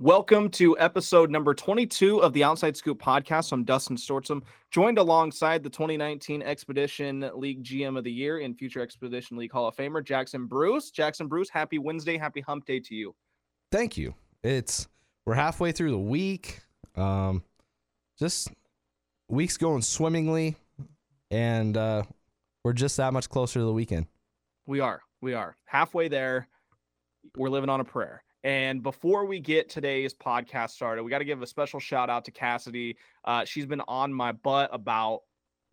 Welcome to episode number 22 of the Outside Scoop podcast. I'm Dustin Stortzum, joined alongside the 2019 Expedition League GM of the Year and future Expedition League Hall of Famer, Jackson Bruce. Jackson Bruce, happy Wednesday, happy hump day to you. Thank you. It's we're halfway through the week. Um, just week's going swimmingly, and uh, we're just that much closer to the weekend. We are. We are halfway there. We're living on a prayer. And before we get today's podcast started, we got to give a special shout out to Cassidy. Uh, she's been on my butt about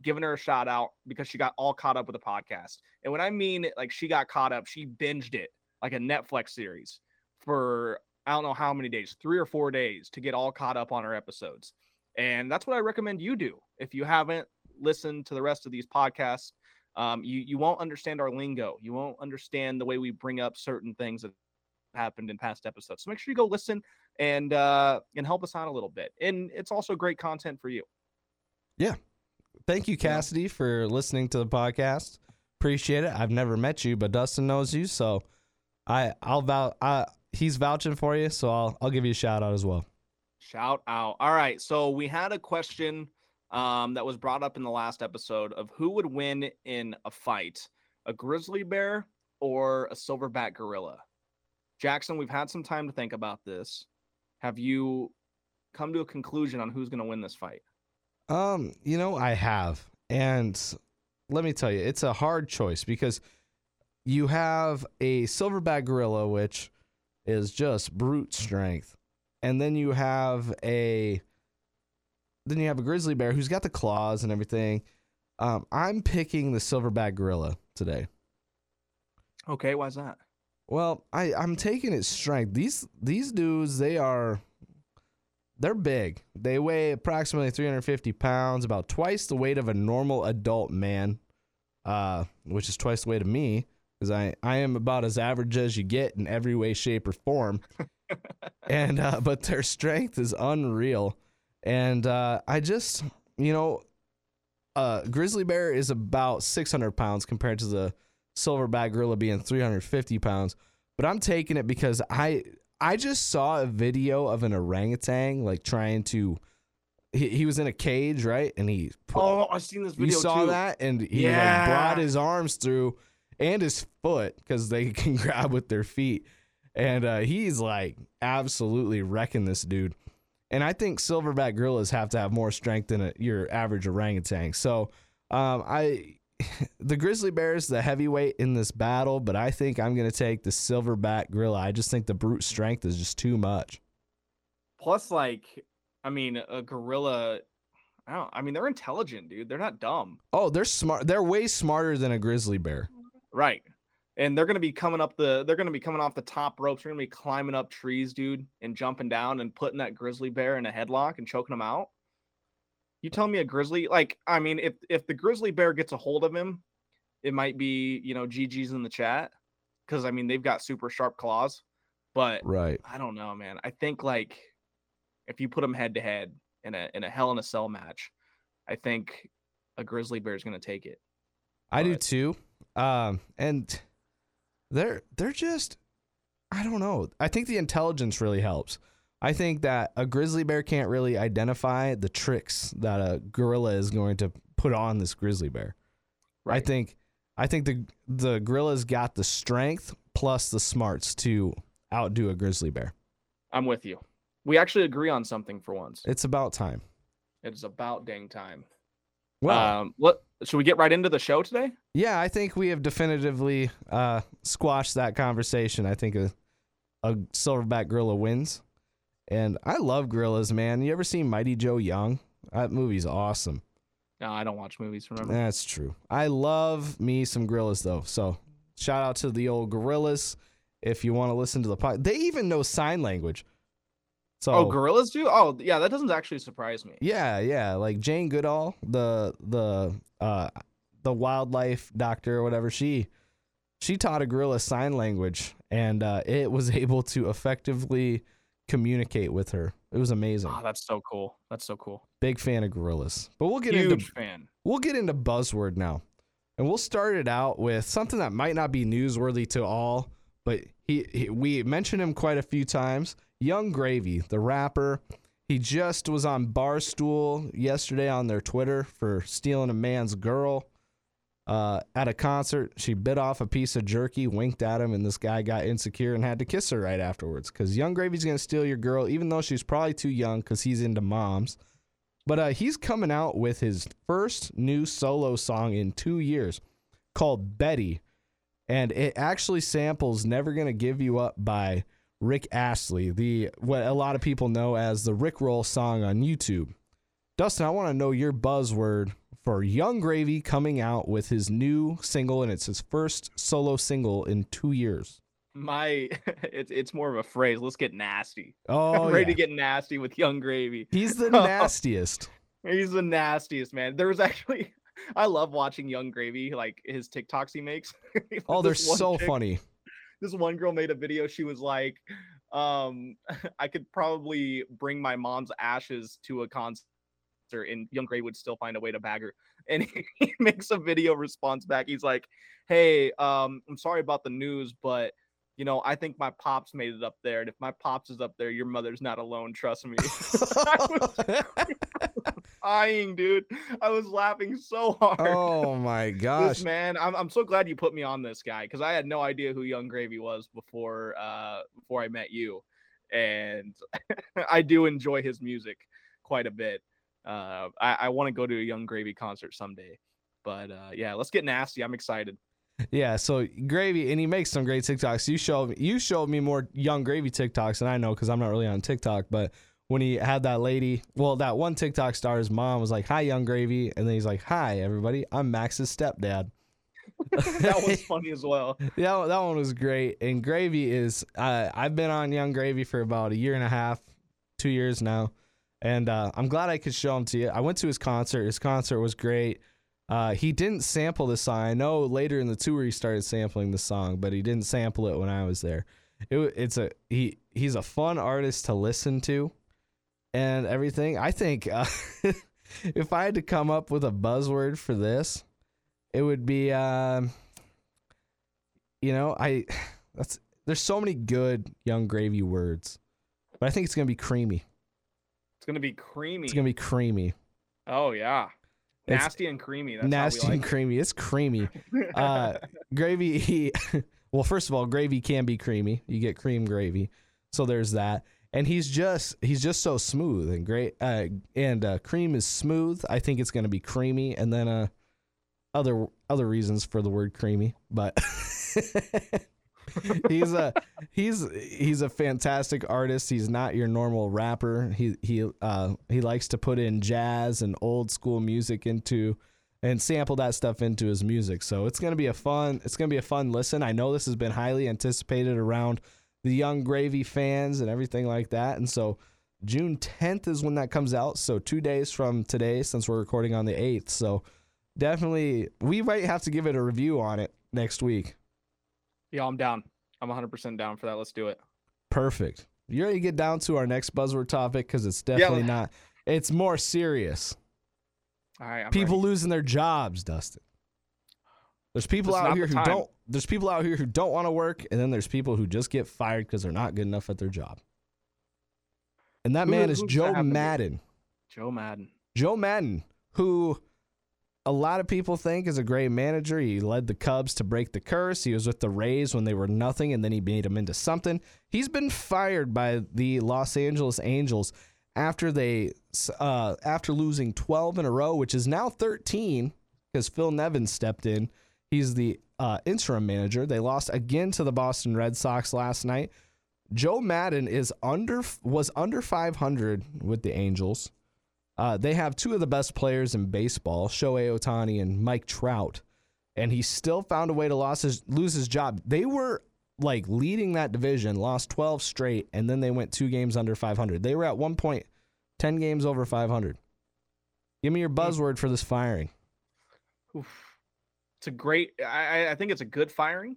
giving her a shout out because she got all caught up with the podcast. And when I mean like she got caught up, she binged it like a Netflix series for I don't know how many days, three or four days to get all caught up on her episodes. And that's what I recommend you do. If you haven't listened to the rest of these podcasts, um, you you won't understand our lingo. You won't understand the way we bring up certain things happened in past episodes. So make sure you go listen and uh and help us out a little bit. And it's also great content for you. Yeah. Thank you, Cassidy, for listening to the podcast. Appreciate it. I've never met you, but Dustin knows you, so I I'll vouch. I, he's vouching for you, so I'll I'll give you a shout out as well. Shout out. All right. So we had a question um, that was brought up in the last episode of who would win in a fight, a grizzly bear or a silverback gorilla. Jackson, we've had some time to think about this. Have you come to a conclusion on who's going to win this fight? Um, you know, I have. And let me tell you, it's a hard choice because you have a silverback gorilla which is just brute strength. And then you have a then you have a grizzly bear who's got the claws and everything. Um, I'm picking the silverback gorilla today. Okay, why's that? Well, I I'm taking its strength. These these dudes they are they're big. They weigh approximately 350 pounds, about twice the weight of a normal adult man, uh, which is twice the weight of me, because I I am about as average as you get in every way, shape, or form. and uh, but their strength is unreal, and uh, I just you know, uh, grizzly bear is about 600 pounds compared to the silverback gorilla being 350 pounds. But I'm taking it because I I just saw a video of an orangutan like trying to. He, he was in a cage, right? And he. Oh, I've seen this video. You saw too. that, and he Yeah. like brought his arms through and his foot because they can grab with their feet, and uh, he's like absolutely wrecking this dude. And I think silverback gorillas have to have more strength than a, your average orangutan. So, um, I the grizzly bear is the heavyweight in this battle, but I think I'm gonna take the silverback gorilla. I just think the brute strength is just too much. Plus, like, I mean, a gorilla. I don't. I mean, they're intelligent, dude. They're not dumb. Oh, they're smart. They're way smarter than a grizzly bear. Right. And they're gonna be coming up the they're gonna be coming off the top ropes. They're gonna be climbing up trees, dude, and jumping down and putting that grizzly bear in a headlock and choking him out. You tell me a grizzly like I mean, if if the grizzly bear gets a hold of him, it might be, you know, GG's in the chat. Cause I mean they've got super sharp claws. But Right. I don't know, man. I think like if you put them head to head in a in a hell in a cell match, I think a grizzly bear is gonna take it. I do too. Um, and they're they're just I don't know. I think the intelligence really helps. I think that a grizzly bear can't really identify the tricks that a gorilla is going to put on this grizzly bear. I think I think the the gorilla's got the strength plus the smarts to outdo a grizzly bear. I'm with you. We actually agree on something for once. It's about time. It is about dang time. Well, um, what should we get right into the show today? yeah, I think we have definitively uh, squashed that conversation. I think a, a silverback gorilla wins, and I love gorillas, man. You ever seen Mighty Joe Young? That movie's awesome. No, I don't watch movies. Remember? That's true. I love me some gorillas though. So shout out to the old gorillas. If you want to listen to the pod, they even know sign language. So Oh, gorillas do? Oh, yeah. That doesn't actually surprise me. Yeah, yeah, like Jane Goodall, the the uh the wildlife doctor or whatever, she she taught a gorilla sign language and uh it was able to effectively communicate with her. It was amazing. Oh, that's so cool. That's so cool. Big fan of gorillas. But we'll get Huge into fan. we'll get into buzzword now. And we'll start it out with something that might not be newsworthy to all, but he, he we mentioned him quite a few times. Young Gravy, the rapper, he just was on Barstool yesterday on their Twitter for stealing a man's girl uh, at a concert. She bit off a piece of jerky, winked at him, and this guy got insecure and had to kiss her right afterwards. Because Young Gravy's going to steal your girl, even though she's probably too young because he's into moms. But uh, he's coming out with his first new solo song in two years called Betty. And it actually samples Never Gonna Give You Up by Rick Astley, the what a lot of people know as the Rick Roll song on YouTube. Dustin, I want to know your buzzword for Young Gravy coming out with his new single, and it's his first solo single in two years. My, it's it's more of a phrase. Let's get nasty. Oh, I'm ready yeah. to get nasty with Young Gravy. He's the nastiest. He's the nastiest man. There was actually, I love watching Young Gravy, like his TikToks he makes. Oh, they're so chick- funny. This one girl made a video. She was like, um, I could probably bring my mom's ashes to a concert, and Young Gray would still find a way to bag her. And he, he makes a video response back. He's like, Hey, um, I'm sorry about the news, but you know, I think my pops made it up there. And if my pops is up there, your mother's not alone. Trust me. I was dying, dude. I was laughing so hard. oh my gosh. This man, I'm, I'm so glad you put me on this guy because I had no idea who Young Gravy was before uh before I met you, and I do enjoy his music quite a bit. Uh, I, I want to go to a Young Gravy concert someday, but uh, yeah, let's get nasty. I'm excited. Yeah, so gravy, and he makes some great TikToks. You showed me, you showed me more young gravy TikToks than I know because I'm not really on TikTok. But when he had that lady, well, that one TikTok star's mom was like, "Hi, young gravy," and then he's like, "Hi, everybody, I'm Max's stepdad." that was funny as well. Yeah, that one was great. And Gravy is, uh, I've been on Young Gravy for about a year and a half, two years now. And uh, I'm glad I could show him to you. I went to his concert. His concert was great. Uh, he didn't sample the song. I know later in the tour he started sampling the song, but he didn't sample it when I was there. It, it's a he. He's a fun artist to listen to, and everything. I think uh, if I had to come up with a buzzword for this, it would be. Um, you know, I that's there's so many good young gravy words, but I think it's gonna be creamy. It's gonna be creamy. It's gonna be creamy, oh yeah, It's nasty and creamy. That's nasty we and creamy. It's creamy. Uh, gravy. Well, first of all, gravy can be creamy. You get cream gravy, so there's that. And he's just he's just so smooth and great. Uh, and uh, cream is smooth. I think it's gonna be creamy, and then uh, other other reasons for the word creamy, but. he's a he's he's a fantastic artist. He's not your normal rapper. He he uh he likes to put in jazz and old school music into and sample that stuff into his music. So it's gonna be a fun it's gonna be a fun listen. I know this has been highly anticipated around the Young Gravy fans and everything like that. And so June 10th is when that comes out. So two days from today, since we're recording on the 8th. So definitely we might have to give it a review on it next week. Yeah, I'm down. I'm 100% down for that. Let's do it. Perfect. You ready to get down to our next buzzword topic? Because it's definitely not. It's more serious. All right, I'm people ready. losing their jobs, Dustin. There's people out here who time. don't. There's people out here who don't want to work, and then there's people who just get fired because they're not good enough at their job. And that Who- man is Joe? Maddon. Joe Maddon. Joe Maddon, who a lot of people think is a great manager. He led the Cubs to break the curse. He was with the Rays when they were nothing, and then he made them into something. He's been fired by the Los Angeles Angels after they uh, after losing 12 in a row, which is now 13 because Phil Nevin stepped in. He's the uh, interim manager. They lost again to the Boston Red Sox last night. Joe Maddon is under was under 500 with the Angels. Uh, they have two of the best players in baseball, Shohei Ohtani and Mike Trout, and he still found a way to lose his, lose his job. They were like leading that division, lost 12 straight, and then they went two games under 500. They were at one point 10 games over 500. Give me your buzzword for this firing. Oof. It's a great. I, I- I think it's a good firing.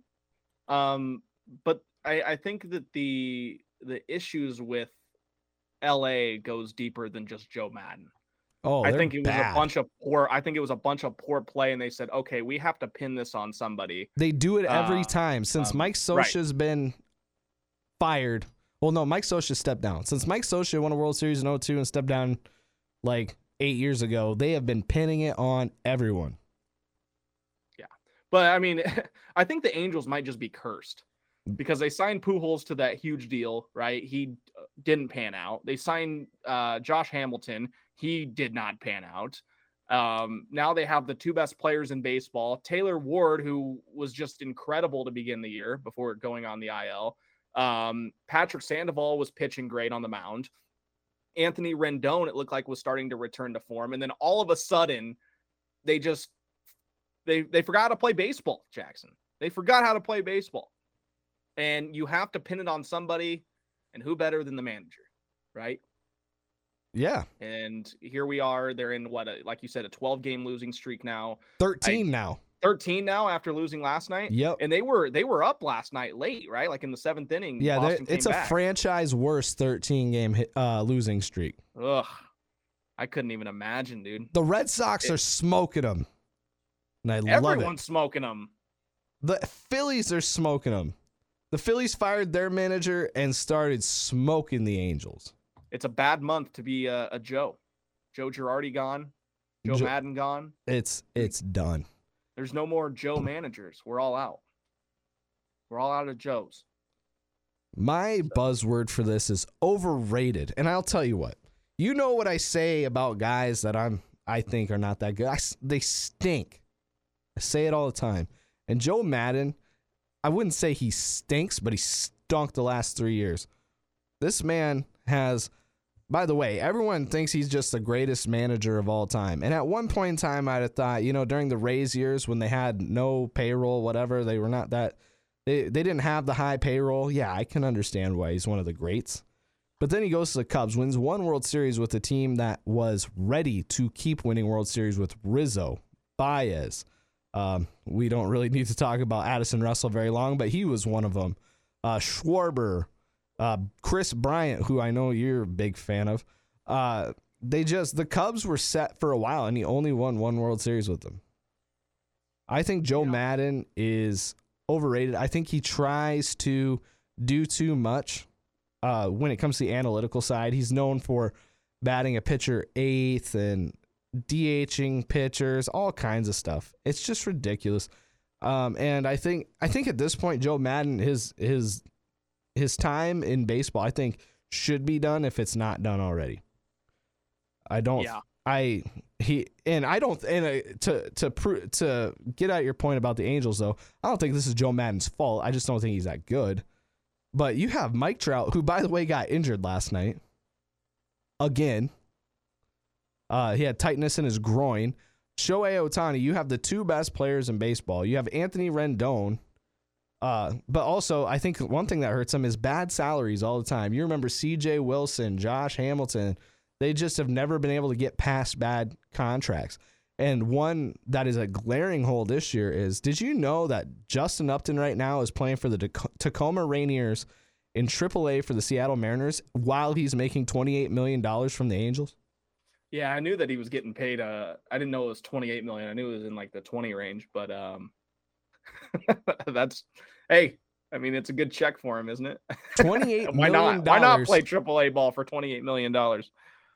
Um, but I, I think that the the issues with L.A. goes deeper than just Joe Maddon. Oh, I think it was bad. a bunch of poor. I think it was a bunch of poor play, and they said, "Okay, we have to pin this on somebody." They do it every Uh, time since um, Mike right. Scioscia's been fired. Well, no, Mike Scioscia stepped down. Since Mike Scioscia won a World Series in 02 and stepped down like eight years ago, they have been pinning it on everyone. Yeah, but I mean, I think the Angels might just be cursed because they signed Pujols to that huge deal, right? He uh, didn't pan out. They signed uh, Josh Hamilton. He did not pan out. Um, now they have the two best players in baseball, Taylor Ward, who was just incredible to begin the year before going on the IL. Um, Patrick Sandoval was pitching great on the mound. Anthony Rendon, it looked like was starting to return to form, and then all of a sudden, they just they they forgot how to play baseball, Jackson. They forgot how to play baseball. And you have to pin it on somebody, and who better than the manager, right? Yeah. And here we are. They're in what, a, like you said, a 12 game losing streak now. 13 I, now. 13 now after losing last night. Yep. And they were they were up last night late, right? Like in the seventh inning. Yeah, it's a back. franchise worst 13 game uh, losing streak. Ugh. I couldn't even imagine, dude. The Red Sox it, are smoking them. And I love it. Everyone's smoking them. The Phillies are smoking them. The Phillies fired their manager and started smoking the Angels. It's a bad month to be a, a Joe. Joe Girardi gone. Joe, Joe Maddon gone. It's it's done. There's no more Joe managers. We're all out. We're all out of Joes. My buzzword for this is overrated. And I'll tell you what. You know what I say about guys that I'm I think are not that good. I, they stink. I say it all the time. And Joe Maddon, I wouldn't say he stinks, but he stunk the last three years. This man has, by the way, everyone thinks he's just the greatest manager of all time. And at one point in time, I'd have thought, you know, during the Rays years when they had no payroll, whatever, they were not that, they, they didn't have the high payroll. Yeah, I can understand why he's one of the greats. But then he goes to the Cubs, wins one World Series with a team that was ready to keep winning World Series with Rizzo, Baez, um, we don't really need to talk about Addison Russell very long, but he was one of them. Uh, Schwarber, uh, Kris Bryant, who I know you're a big fan of. Uh, they just the Cubs were set for a while, and he only won one World Series with them. I think Joe yeah. Maddon is overrated. I think he tries to do too much uh, when it comes to the analytical side. He's known for batting a pitcher eighth and DHing pitchers, all kinds of stuff. It's just ridiculous. Um, and I think I think at this point, Joe Maddon, his his his time in baseball, I think should be done if it's not done already. I don't. Yeah. I he and I don't and uh, to to prove to get at your point about the Angels though, I don't think this is Joe Maddon's fault. I just don't think he's that good. But you have Mike Trout, who by the way got injured last night again. Uh, he had tightness in his groin. Shohei Ohtani, you have the two best players in baseball. You have Anthony Rendon. Uh, but also, I think one thing that hurts him is bad salaries all the time. You remember C.J. Wilson, Josh Hamilton. They just have never been able to get past bad contracts. And one that is a glaring hole this year is did you know that Justin Upton right now is playing for the Tacoma Rainiers in AAA for the Seattle Mariners while he's making $28 million from the Angels? Yeah, I knew that he was getting paid. Uh, I didn't know it was 28 million. I knew it was in like the 20 range, but um, that's hey, I mean, it's a good check for him, isn't it? 28 Why not? Why not play AAA ball for 28 million dollars?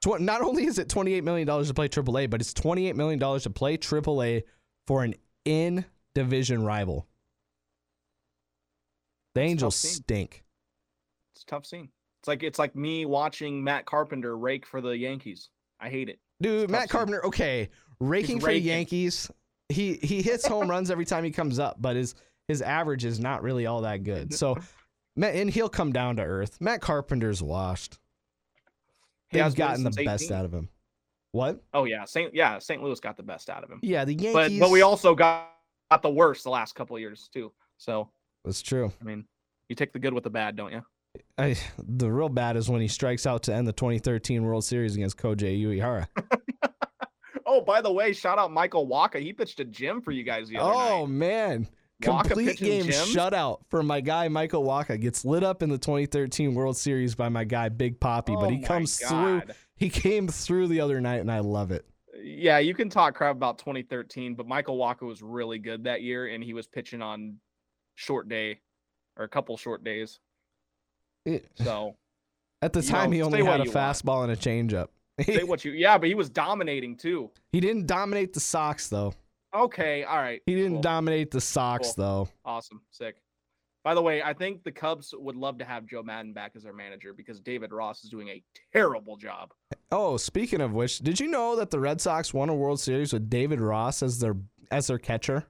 Not only is it 28 million dollars to play AAA, but it's 28 million dollars to play AAA for an in division rival. The it's Angels stink. It's tough scene. It's like it's like me watching Matt Carpenter rake for the Yankees. I hate it. Dude, Matt Carpenter, okay, raking for the Yankees. He he hits home runs every time he comes up, but his his average is not really all that good. So, and he'll come down to earth. Matt Carpenter's washed. He They've gotten the 18. best out of him. What? Oh yeah, Saint yeah, St. Louis got the best out of him. Yeah, the Yankees. But but we also got, got the worst the last couple of years too. So that's true. I mean, you take the good with the bad, don't you? I, the real bad is when he strikes out to end the 2013 World Series against Koji Uehara. oh, by the way, shout out Michael Wacha. He pitched a gym for you guys the other oh, night. man. Complete game gyms? shutout for my guy Michael Wacha. Gets lit up in the 2013 World Series by my guy Big Poppy, oh but he oh, comes God. through. He came through the other night, and I love it. Yeah, you can talk crap about 2013, but Michael Wacha was really good that year, and he was pitching on short day or a couple short days. It- So at the time, know, he only had a you want. fastball and a changeup. say what you yeah, but he was dominating too. he didn't dominate the Sox though. Okay, all right. He didn't cool. dominate the Sox Cool. though. Awesome. Sick. By the way, I think the Cubs would love to have Joe Maddon back as their manager because David Ross is doing a terrible job. Oh, speaking of which, did you know that the Red Sox won a World Series with David Ross as their as their catcher?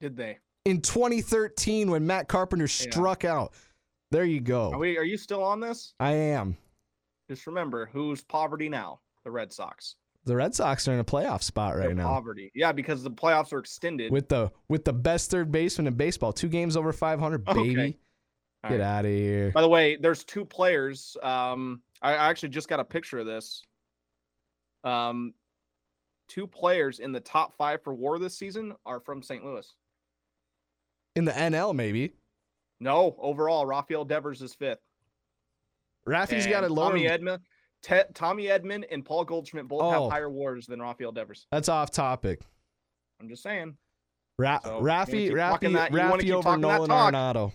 Did they? In 2013 when Matt Carpenter struck out. There you go. Are we are you still on this? I am. Just remember who's poverty now? The Red Sox. The Red Sox are in a playoff spot They're right now. Poverty. Yeah, because the playoffs are extended. With the with the best third baseman in baseball, two games over 500, baby. All Get right. out of here. By the way, there's two players. Um, I I actually just got a picture of this. Um, two players in the top five for WAR this season are from St. Louis. In the NL, maybe. No, overall, Rafael Devers is fifth. Rafi's got a lower. Tommy Edman, Te- Tommy Edman, and Paul Goldschmidt both Oh. have higher WARs than Rafael Devers. That's off topic. I'm just saying. Ra- So, Rafi, Rafi, that- Rafi over Nolan? Arenado.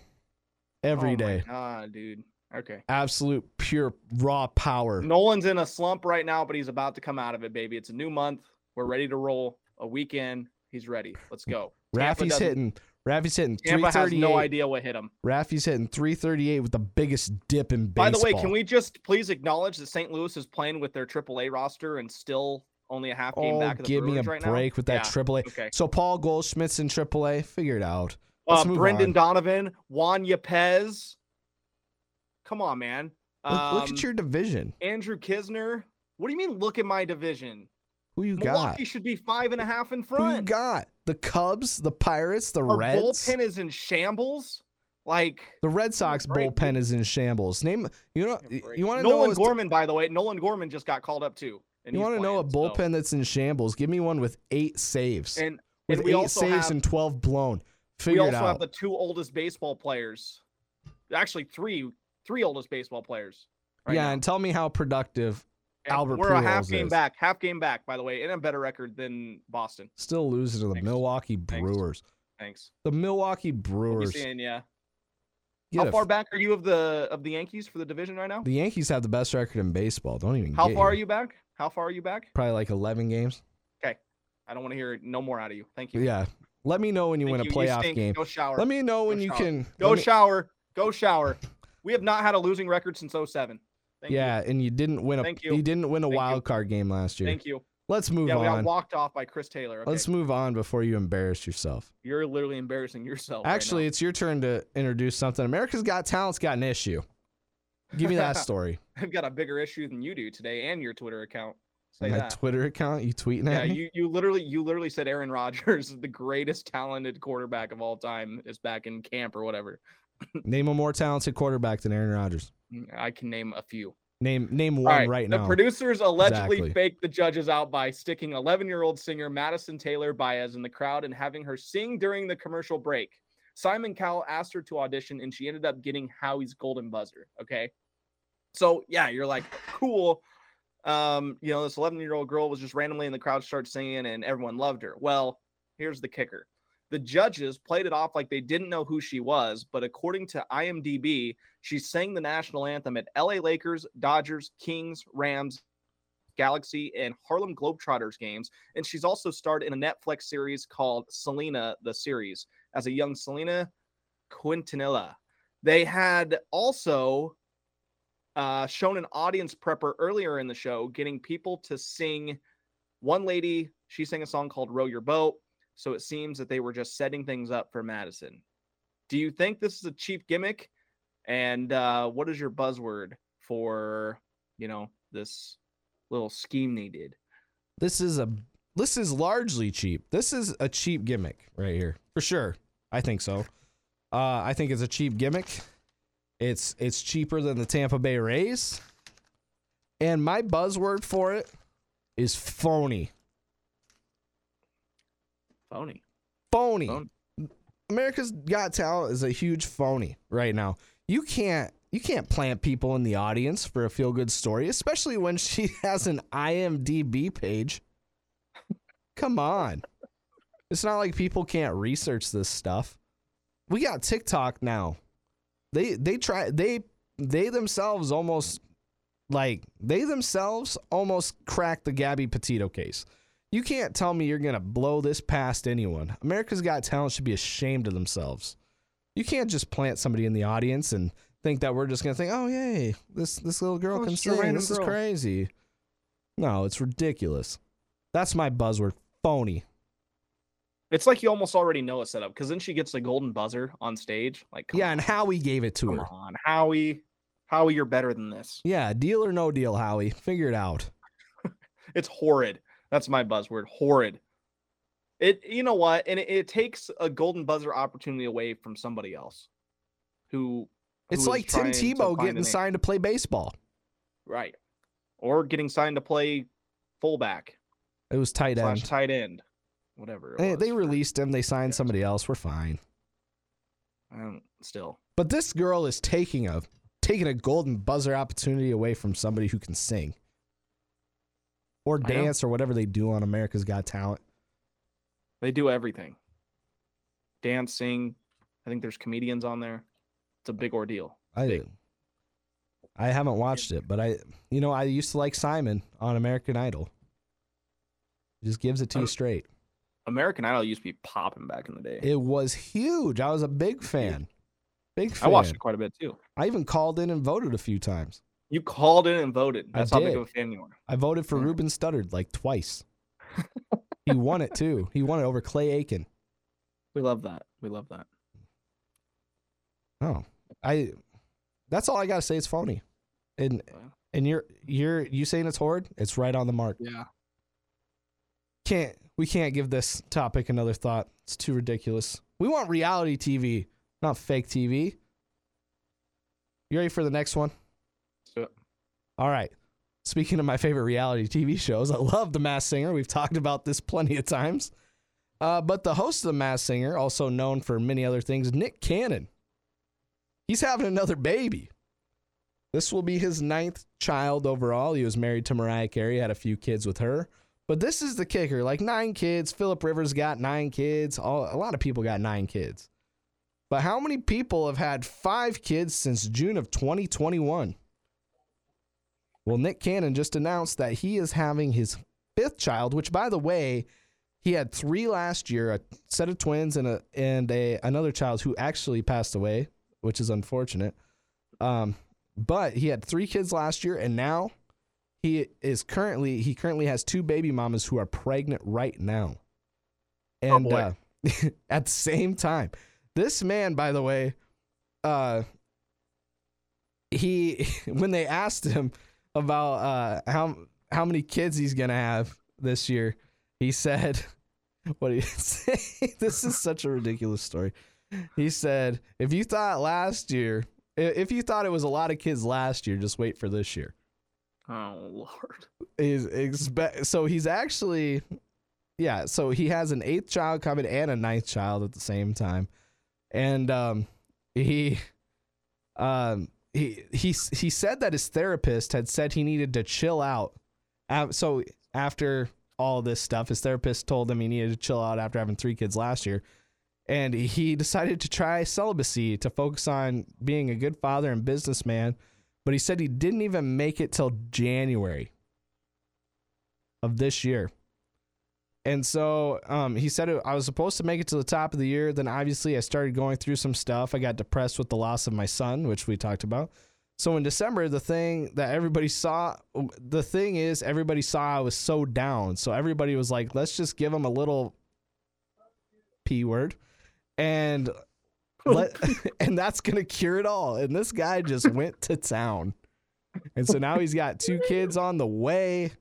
Every oh day. Ah, dude. Okay. Absolute pure raw power. Nolan's in a slump right now, but he's about to come out of it, baby. It's a new month. We're ready to roll. A weekend. He's ready. Let's go. Rafi's hitting. Rafi's hitting Tampa has 338. no idea what hit him. Rafi's hitting 338 with the biggest dip in baseball. By the way, can we just please acknowledge that St. Louis is playing with their AAA roster and still only a half game Oh, back of the give me a right break now? with that Yeah, triple A. Okay. So Paul Goldschmidt's in AAA. Figure it out. Let's Uh, Brendan on. Donovan, Juan Yepez. Come on, man. Look, look Um, at your division. Andrew Knizner. What do you mean? Look at my division. Who you got? Milwaukee should be five and a half in front. Who you got? The Cubs, the Pirates, the Our Reds. bullpen is in shambles. Like The Red Sox break, bullpen is in shambles. Name you know Give me a break. you want to know Nolan Gorman, by the way. Nolan Gorman just got called up too. you want to know a playing, so- bullpen that's in shambles? Give me one with eight saves. And with and we eight also saves have and 12 blown. we Figure also it have the two oldest baseball players. Actually, three three oldest baseball players. right yeah, now. and tell me how productive Albert We're a half game is. back, half game back, by the way, and a better record than Boston. still losing to the Thanks. Milwaukee Brewers. Thanks. The Milwaukee We'll Brewers. seeing ya. Get How far back are you of the of the Yankees for the division right now? The Yankees have the best record in baseball. Don't even How far are you back? How far are you back? Probably like 11 games. Okay, I don't want to hear no more out of you. Thank you. Yeah. Let me know when you Thank win a playoff game. Go shower. Let me know when Go you shower. can. Go me- shower. Go shower. We have not had a losing record since 07. Thank yeah, and you didn't win a Thank you. didn't win a Thank you. wild card game last year. Thank you. Let's move on. Yeah, we got on. walked off by Chris Taylor. Okay. Let's move on before you embarrass yourself. You're literally embarrassing yourself. right Actually, now. it's your turn to introduce something. America's Got Talent's got an issue. Give me that story. I've got a bigger issue than you do today, and your Twitter account. Say My that. Twitter account, you tweeting yeah, at me? you you literally you literally said Aaron Rodgers, the greatest talented quarterback of all time, is back in camp or whatever. Name a more talented quarterback than Aaron Rodgers. I can name a few. Name name one right, the now. The producers allegedly Exactly. faked the judges out by sticking 11-year-old singer Madison Taylor Baez in the crowd and having her sing during the commercial break. Simon Cowell asked her to audition, and she ended up getting Howie's golden buzzer. Okay, so yeah, you're like cool. Um, you know, this 11-year-old girl was just randomly in the crowd, started singing, and everyone loved her. Well, here's the kicker. The judges played it off like they didn't know who she was, but according to IMDb, she sang the national anthem at LA Lakers, Dodgers, Kings, Rams, Galaxy, and Harlem Globetrotters games. And she's also starred in a Netflix series called Selena, the series, as a young Selena Quintanilla. They had also uh, shown an audience prepper earlier in the show, getting people to sing. One lady, she sang a song called Row Your Boat. So it seems that they were just setting things up for Madison. Do you think this is a cheap gimmick? And uh, what is your buzzword for, you know, this little scheme they did? This is a this is largely cheap. This is a cheap gimmick right here. For sure. I think so. Uh, I think it's a cheap gimmick. It's it's cheaper than the Tampa Bay Rays. And my buzzword for it is phony. Phony. Phony. Phony. America's Got Talent is a huge phony right now. You can't you can't plant people in the audience for a feel good story, especially when she has an IMDb page. Come on. It's not like people can't research this stuff. We got TikTok now. they they try they they themselves almost like they themselves almost cracked the Gabby Petito case. You can't tell me you're gonna blow this past anyone. America's Got Talent should be ashamed of themselves. You can't just plant somebody in the audience and think that we're just gonna think, oh yay, this this little girl Oh, can sing. random This is crazy. No, it's ridiculous. That's my buzzword. Phony. It's like you almost already know a setup because then she gets the golden buzzer on stage. Like, come Yeah, on, and Howie gave it to come her. on, Howie, Howie, you're better than this. Yeah, deal or no deal, Howie. Figure it out. It's horrid. That's my buzzword. Horrid. It. You know what? And it, it takes a golden buzzer opportunity away from somebody else. Who. It's like Tim Tebow getting signed to play baseball. Right. Or getting signed to play fullback It was tight end. tight end. Whatever. They, they released him. They signed Yes. somebody else. We're fine. I don't. Still. But this girl is taking a taking a golden buzzer opportunity away from somebody who can sing or dance or whatever they do on America's Got Talent. They do everything. Dance, sing. I think there's comedians on there. It's a big ordeal. I Big. I haven't watched it, but I you know I used to like Simon on American Idol. He just gives it to you straight. American Idol used to be popping back in the day. It was huge. I was a big fan. Big fan. I watched it quite a bit too. I even called in and voted a few times. You called in and voted. I That's how big did. of a fan you are. I voted for Yeah. Ruben Studdard like twice. he won it too. He won it over Clay Aiken. We love that. We love that. Oh, I. That's all I gotta say. It's phony, and and you're you're you saying it's horrid. It's right on the mark. Yeah. Can't we can't give this topic another thought. It's too ridiculous. We want reality TV, not fake TV. You ready for the next one? All right. Speaking of my favorite reality TV shows, I love The Masked Singer. We've talked about this plenty of times. Uh, but the host of The Masked Singer, also known for many other things, Nick Cannon, he's having another baby. This will be his ninth child overall. He was married to Mariah Carey, had a few kids with her. But this is the kicker like nine kids. Philip Rivers got nine kids. All, a lot of people got nine kids. But how many people have had five kids since June of 2021? Well, Nick Cannon just announced that he is having his fifth child, which, by the way, he had three last year, a set of twins and a and a another child who actually passed away, which is unfortunate. Um, but he had three kids last year, and now he is currently he currently has two baby mamas who are pregnant right now. And boy. uh, at the same time, this man, by the way, uh, he when they asked him about uh how how many kids he's gonna have this year, he said, "What do you say? this is such a ridiculous story." He said, "If you thought last year, if you thought it was a lot of kids last year, just wait for this year." oh lord. He's expe- so he's actually, yeah. So he has an eighth child coming and a ninth child at the same time, and um, he, um, he he he said that his therapist had said he needed to chill out. So after all this stuff, his therapist told him he needed to chill out after having three kids last year. And he decided to try celibacy to focus on being a good father and businessman. But he said he didn't even make it till January of this year. And so um, he said I was supposed to make it to the top of the year. Then obviously I started going through some stuff. I got depressed with the loss of my son, which we talked about. So in December, the thing that everybody saw, the thing is, everybody saw I was so down. So everybody was like, let's just give him a little P word. And let, and that's gonna cure it all. And this guy just went to town. And so now he's got two kids on the way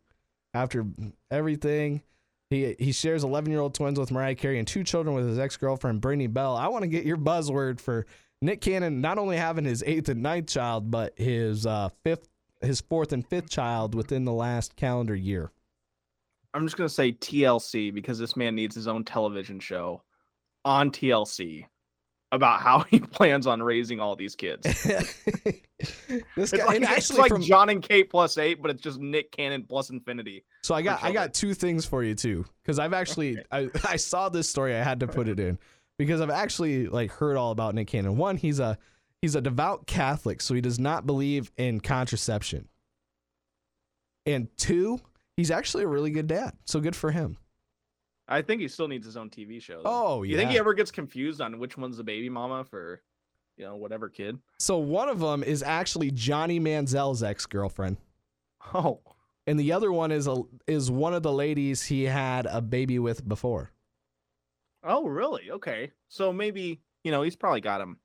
after everything. He he shares 11 year old twins with Mariah Carey and two children with his ex girlfriend Brittany Bell. I want to get your buzzword for Nick Cannon not only having his eighth and ninth child, but his uh, fifth, his fourth and fifth child within the last calendar year. I'm just gonna say TLC because this man needs his own television show on TLC about how he plans on raising all these kids. this It's guy, like, and it's actually like from John and Kate plus eight, but it's just Nick Cannon plus infinity. So I got I got two things for you too because I've actually I, I saw this story I had to put it in because I've actually like heard all about Nick Cannon. One, he's a he's a devout Catholic, so he does not believe in contraception. And two, he's actually a really good dad. So good for him. I think he still needs his own TV show. though. Oh, you think he ever gets confused on which one's the baby mama for, you know, whatever kid? so one of them is actually Johnny Manziel's ex-girlfriend. Oh, And the other one is a is one of the ladies he had a baby with before. oh, really? Okay, so maybe you know he's probably got him.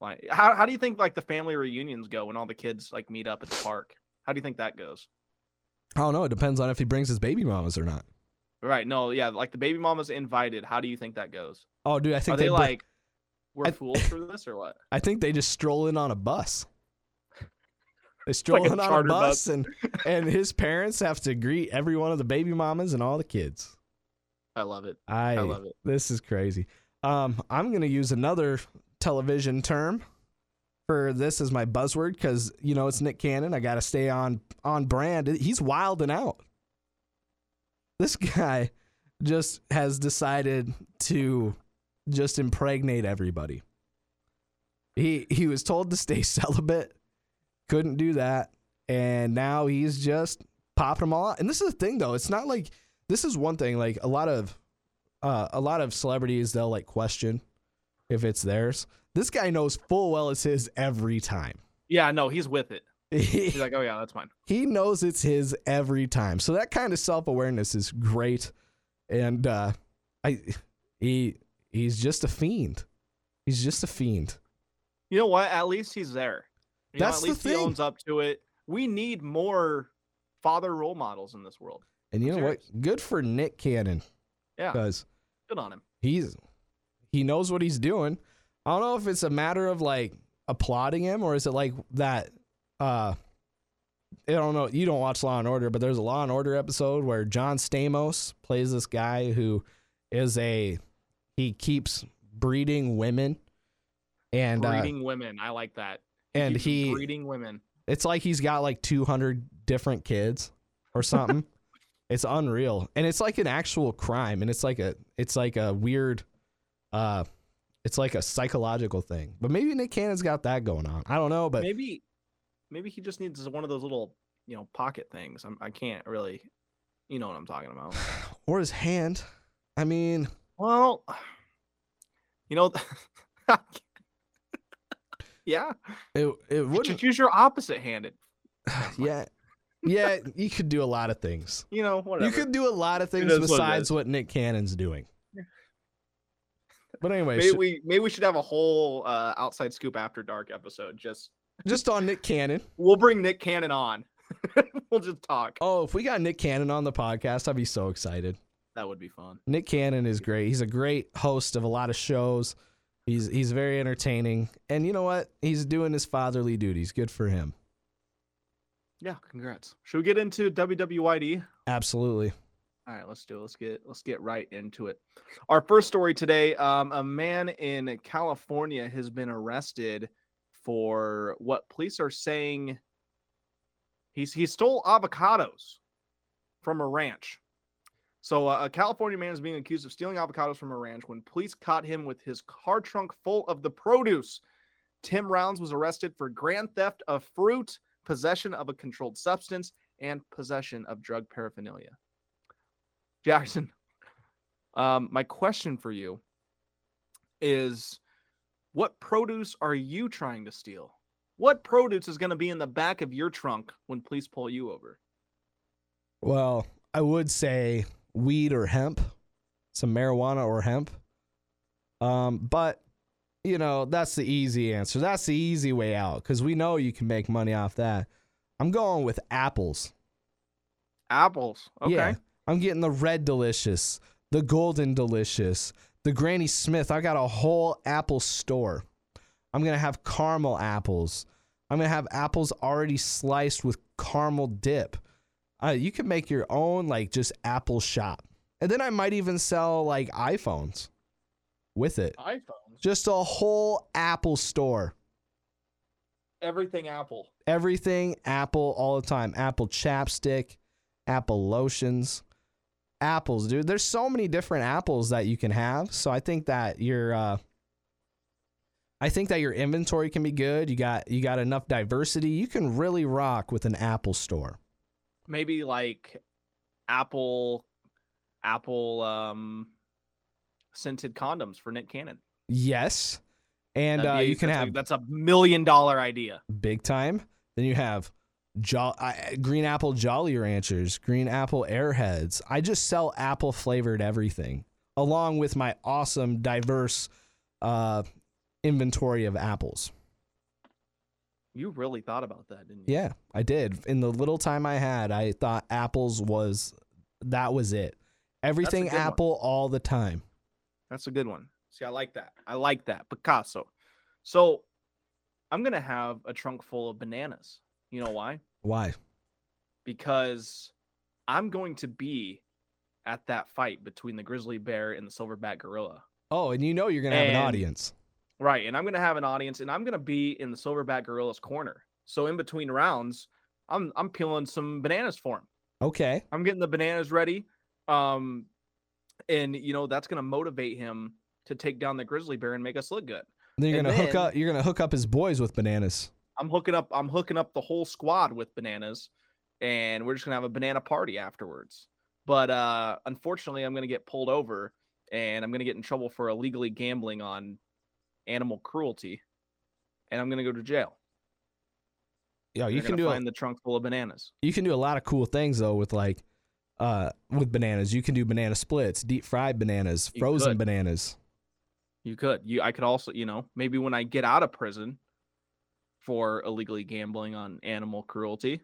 Like, how how do you think like the family reunions go when all the kids like meet up at the park? How do you think that goes? I don't know. It depends on if he brings his baby mamas or not. Right? No, yeah, like the baby mama's invited. How do you think that goes? Oh, dude, I think Are they, br- like we're I- fools for this or what? I think they just stroll in on a bus. They stroll Like a in on a bus, bus. and and his parents have to greet every one of the baby mamas and all the kids. I love it. I, I love it. This is crazy. Um, I'm gonna use another television term for this as my buzzword because you know it's Nick Cannon. I got to stay on on brand. He's wilding out. This guy just has decided to just impregnate everybody. He he was told to stay celibate, couldn't do that, and now he's just popping them all out. And this is the thing though, it's not like this is one thing. Like a lot of uh, a lot of celebrities, they'll like question if it's theirs. This guy knows full well it's his every time. Yeah, no, he's with it. He's like, oh yeah, that's mine. He knows it's his every time. So that kind of self awareness is great, and uh, I he he's just a fiend. He's just a fiend. You know what? At least he's there. You know, That's at the least he owns up to it. We need more father role models in this world. And you know what? Good for Nick Cannon Yeah, because good on him. he's he knows what he's doing. I don't know if it's a matter of like applauding him or is it like that uh I don't know, you don't watch Law and Order, but there's a Law and Order episode where John Stamos plays this guy who is a he keeps breeding women and uh, breeding women. I like that. and he breeding women. it's like he's got like 200 different kids or something. it's unreal. And it's like an actual crime and it's like a it's like a weird uh it's like a psychological thing. But maybe Nick Cannon's got that going on. I don't know, but maybe, maybe he just needs one of those little, you know, pocket things. I'm, I can't really, you know what I'm talking about. or his hand. I mean, Well, you know, yeah. it it wouldn't should use your opposite handed. yeah. Yeah, you could do a lot of things. You know, whatever. You could do a lot of things is what besides what Nick Cannon's doing. But anyway, Maybe sh- we maybe we should have a whole uh, outside scoop after dark episode. Just just on Nick Cannon. we'll bring Nick Cannon on. we'll just talk. Oh, if we got Nick Cannon on the podcast, I'd be so excited. That would be fun. Nick Cannon is great. He's a great host of a lot of shows. He's he's very entertaining, and you know what? He's doing his fatherly duties. Good for him. Yeah, congrats. Should we get into WWYD? Absolutely. All right, let's do it. Let's get let's get right into it. Our first story today: um, a man in California has been arrested for what police are saying he's he stole avocados from a ranch. So uh, a California man is being accused of stealing avocados from a ranch when police caught him with his car trunk full of the produce. Tim Rounds was arrested for grand theft of fruit, possession of a controlled substance, and possession of drug paraphernalia. Jackson, um, my question for you is what produce are you trying to steal? What produce is going to be in the back of your trunk when police pull you over? Well, I would say weed or hemp, some marijuana or hemp. Um, but you know that's the easy answer. That's the easy way out because we know you can make money off that. I'm going with apples. Apples. Okay. Yeah, I'm getting the red delicious, the golden delicious, the Granny Smith. I got a whole apple store. I'm gonna have caramel apples. I'm gonna have apples already sliced with caramel dip. Uh, you can make your own like just apple shop, and then I might even sell like iPhones with it. iPhones. Just a whole Apple store. Everything Apple. Everything Apple all the time. Apple chapstick, Apple lotions, apples, dude. There's so many different apples that you can have. So I think that you're uh I think that your inventory can be good. You got you got enough diversity. You can really rock with an Apple store. Maybe like Apple, Apple um, scented condoms for Nick Cannon. Yes, and uh, you can have that's a million dollar idea. big time. Then you have jo- I, green apple Jolly Ranchers, green apple Airheads. I just sell apple flavored everything, along with my awesome diverse uh, inventory of apples. You really thought about that, didn't you? Yeah, I did. In the little time I had, I thought apples was that was it. Everything good one. apple all the time. That's a good one. See, I like that. I like that. Picasso. So I'm gonna have a trunk full of bananas. You know why? Why? Because I'm going to be at that fight between the grizzly bear and the silverback gorilla. Oh, and you know you're gonna have an audience. Right. And I'm gonna have an audience and I'm gonna be in the silverback gorilla's corner. So in between rounds, I'm I'm peeling some bananas for him. Okay. I'm getting the bananas ready. Um, and you know that's gonna motivate him to take down the grizzly bear and make us look good. Then you're gonna hook up. You're gonna hook up his boys with bananas. I'm hooking up. I'm hooking up the whole squad with bananas, and we're just gonna have a banana party afterwards. But uh, unfortunately, I'm gonna get pulled over, and I'm gonna get in trouble for illegally gambling on animal cruelty, and I'm gonna go to jail. Yo, you They're can do a, find the trunk full of bananas. you can do a lot of cool things though with like uh with bananas. You can do banana splits, deep fried bananas, You frozen could. bananas. You could. You. I could also. You know, maybe when I get out of prison for illegally gambling on animal cruelty,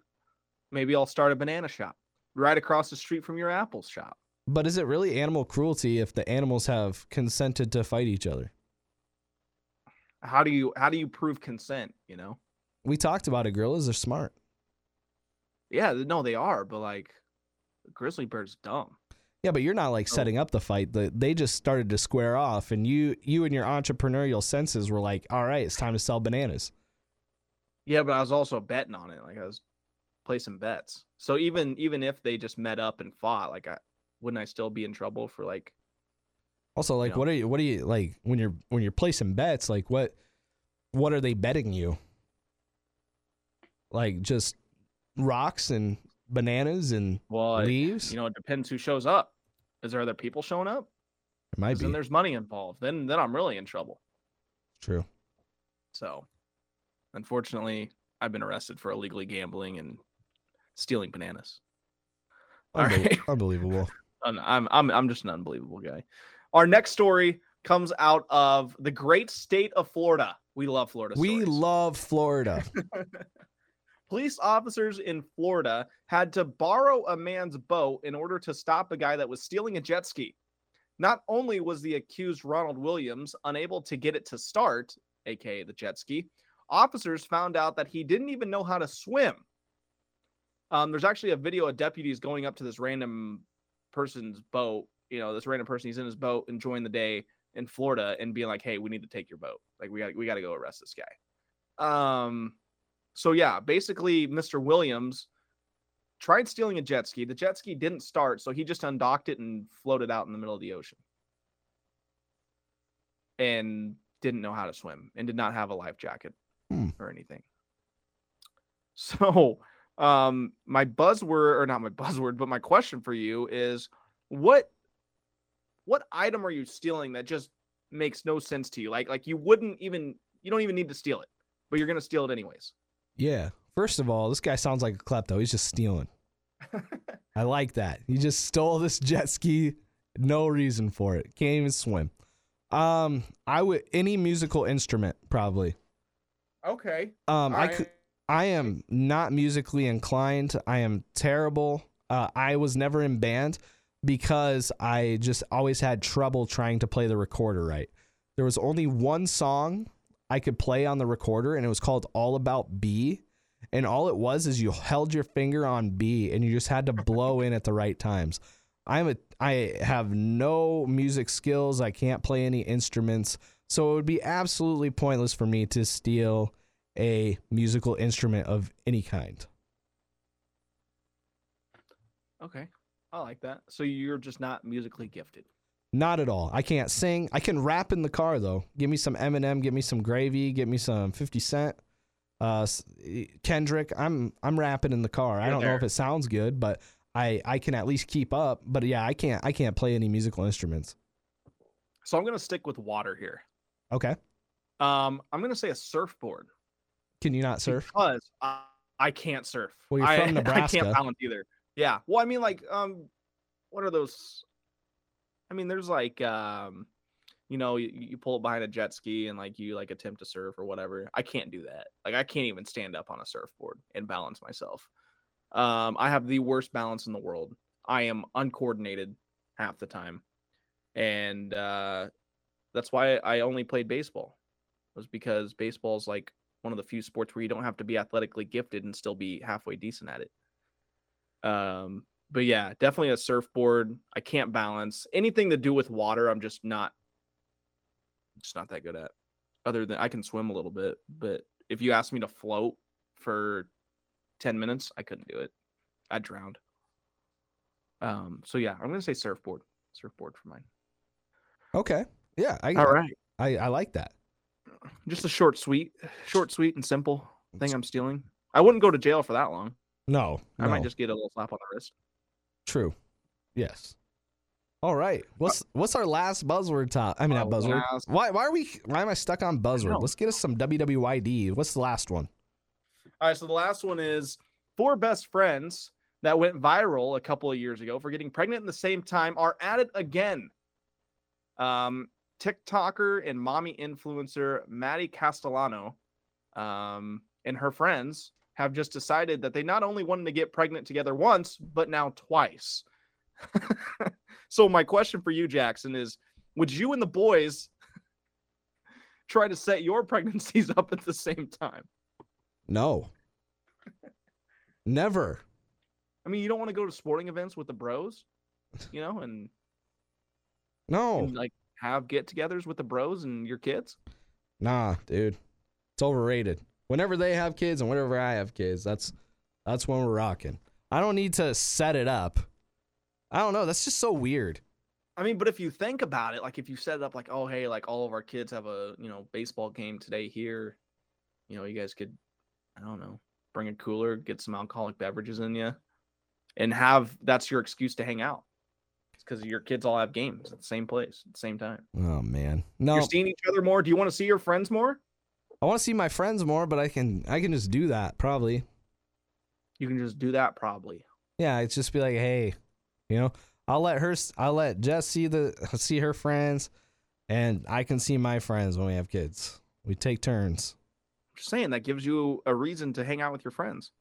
maybe I'll start a banana shop right across the street from your Apple shop. But is it really animal cruelty if the animals have consented to fight each other? How do you? How do you prove consent? You know. We talked about it. Gorillas are smart. Yeah, no, they are, but like, the grizzly bear's dumb. Yeah, but you're not like setting up the fight. The, they just started to square off, and you you and your entrepreneurial senses were like, "All right, it's time to sell bananas." Yeah, but I was also betting on it. Like I was placing bets. So even even if they just met up and fought, like I wouldn't I still be in trouble for like Also, like, know. what are you? What are you like when you're when you're placing bets? Like, what what are they betting you? Like just rocks and bananas and well, it- leaves. you know, it depends who shows up. Is there other people showing up? it might be Then there's money involved. Then then I'm really in trouble. true. So unfortunately, I've been arrested for illegally gambling and stealing bananas. All Unbel- right. Unbelievable. I'm, I'm I'm I'm just an unbelievable guy. Our next story comes out of the great state of Florida. We love Florida. We stories. love Florida. Police officers in Florida had to borrow a man's boat in order to stop a guy that was stealing a jet ski. Not only was the accused Ronald Williams unable to get it to start, aka the jet ski, officers found out that he didn't even know how to swim. Um, there's actually a video of deputies going up to this random person's boat. You know, this random person, he's in his boat enjoying the day in Florida and being like, "Hey, we need to take your boat. Like, we got we got to go arrest this guy." Um, so yeah, basically, Mr. Williams tried stealing a jet ski. The jet ski didn't start, so he just undocked it and floated out in the middle of the ocean. And didn't know how to swim and did not have a life jacket Hmm. or anything. So, um my buzzword or not my buzzword, but my question for you is what what item are you stealing that just makes no sense to you? Like like you wouldn't even you don't even need to steal it, but you're going to steal it anyways. Yeah. First of all, this guy sounds like a klepto. He's just stealing. I like that. He just stole this jet ski, no reason for it. Can't even swim. Um, I would any musical instrument probably. Okay. Um, I could. I am not musically inclined. I am terrible. Uh, I was never in band because I just always had trouble trying to play the recorder right. There was only one song I could play on the recorder, and it was called All About B. And all it was is you held your finger on B and you just had to blow in at the right times. I'm a I have no music skills. I can't play any instruments. So it would be absolutely pointless for me to steal a musical instrument of any kind. Okay. I like that. So you're just not musically gifted. Not at all. I can't sing. I can rap in the car though. Give me some Eminem. Give me some Gravy. Give me some Fifty Cent. Uh, Kendrick. I'm I'm rapping in the car. I You're don't know if it sounds good, but I I can at least keep up. But yeah, I can't I can't play any musical instruments. So I'm gonna stick with water here. Okay. Um, I'm gonna say a surfboard Can you not surf? because I, I can't surf. Well, you're I, from I Nebraska. can't balance either. Yeah. Well, I mean, like, um, what are those? I mean, there's like, um, you know, you, you pull it behind a jet ski and like you like attempt to surf or whatever. I can't do that. Like, I can't even stand up on a surfboard and balance myself. Um, I have the worst balance in the world. I am uncoordinated half the time, and uh, that's why I only played baseball. Was because baseball is like one of the few sports where you don't have to be athletically gifted and still be halfway decent at it. Um, but yeah, definitely a surfboard. I can't balance anything to do with water. I'm just not, just not that good at. Other than I can swim a little bit, but if you asked me to float for ten minutes, I couldn't do it. I drowned. Um. So yeah, I'm gonna say surfboard. Surfboard for mine. Okay. Yeah. I All right. I, I like that. Just a short, sweet, short, sweet, and simple thing I'm stealing. I wouldn't go to jail for that long. No. I might just get a little slap on the wrist. True. Yes. All right. What's what's our last buzzword top? I mean, not buzzword. last- Why why are we? Why am I stuck on buzzword? Let's get us some WWYD. What's the last one? All right, so the last one is four best friends that went viral a couple of years ago for getting pregnant at the same time are at it again. Um, TikToker and mommy influencer Maddie Castellano um, and her friends have just decided that they not only wanted to get pregnant together once, but now twice. so my question for you, Jackson, is would you and the boys try to set your pregnancies up at the same time? No. Never. I mean, you don't want to go to sporting events with the bros, you know, and, No. and like have get-togethers with the bros and your kids. Nah, dude. It's overrated. Whenever they have kids and whenever I have kids, that's that's when we're rocking. I don't need to set it up. I don't know. That's just so weird. I mean, but if you think about it, like if you set it up like, oh, hey, like all of our kids have a you know baseball game today here, you know, you guys could, I don't know, bring a cooler, get some alcoholic beverages in you, and have that's your excuse to hang out. Because your kids all have games at the same place at the same time. Oh man. No. You're seeing each other more. Do you want to see your friends more? I want to see my friends more, but I can I can just do that probably. You can just do that probably. Yeah, it's just be like, hey, you know, I'll let her, I'll let Jess see the see her friends, and I can see my friends when we have kids. We take turns, I'm Just saying that gives you a reason to hang out with your friends.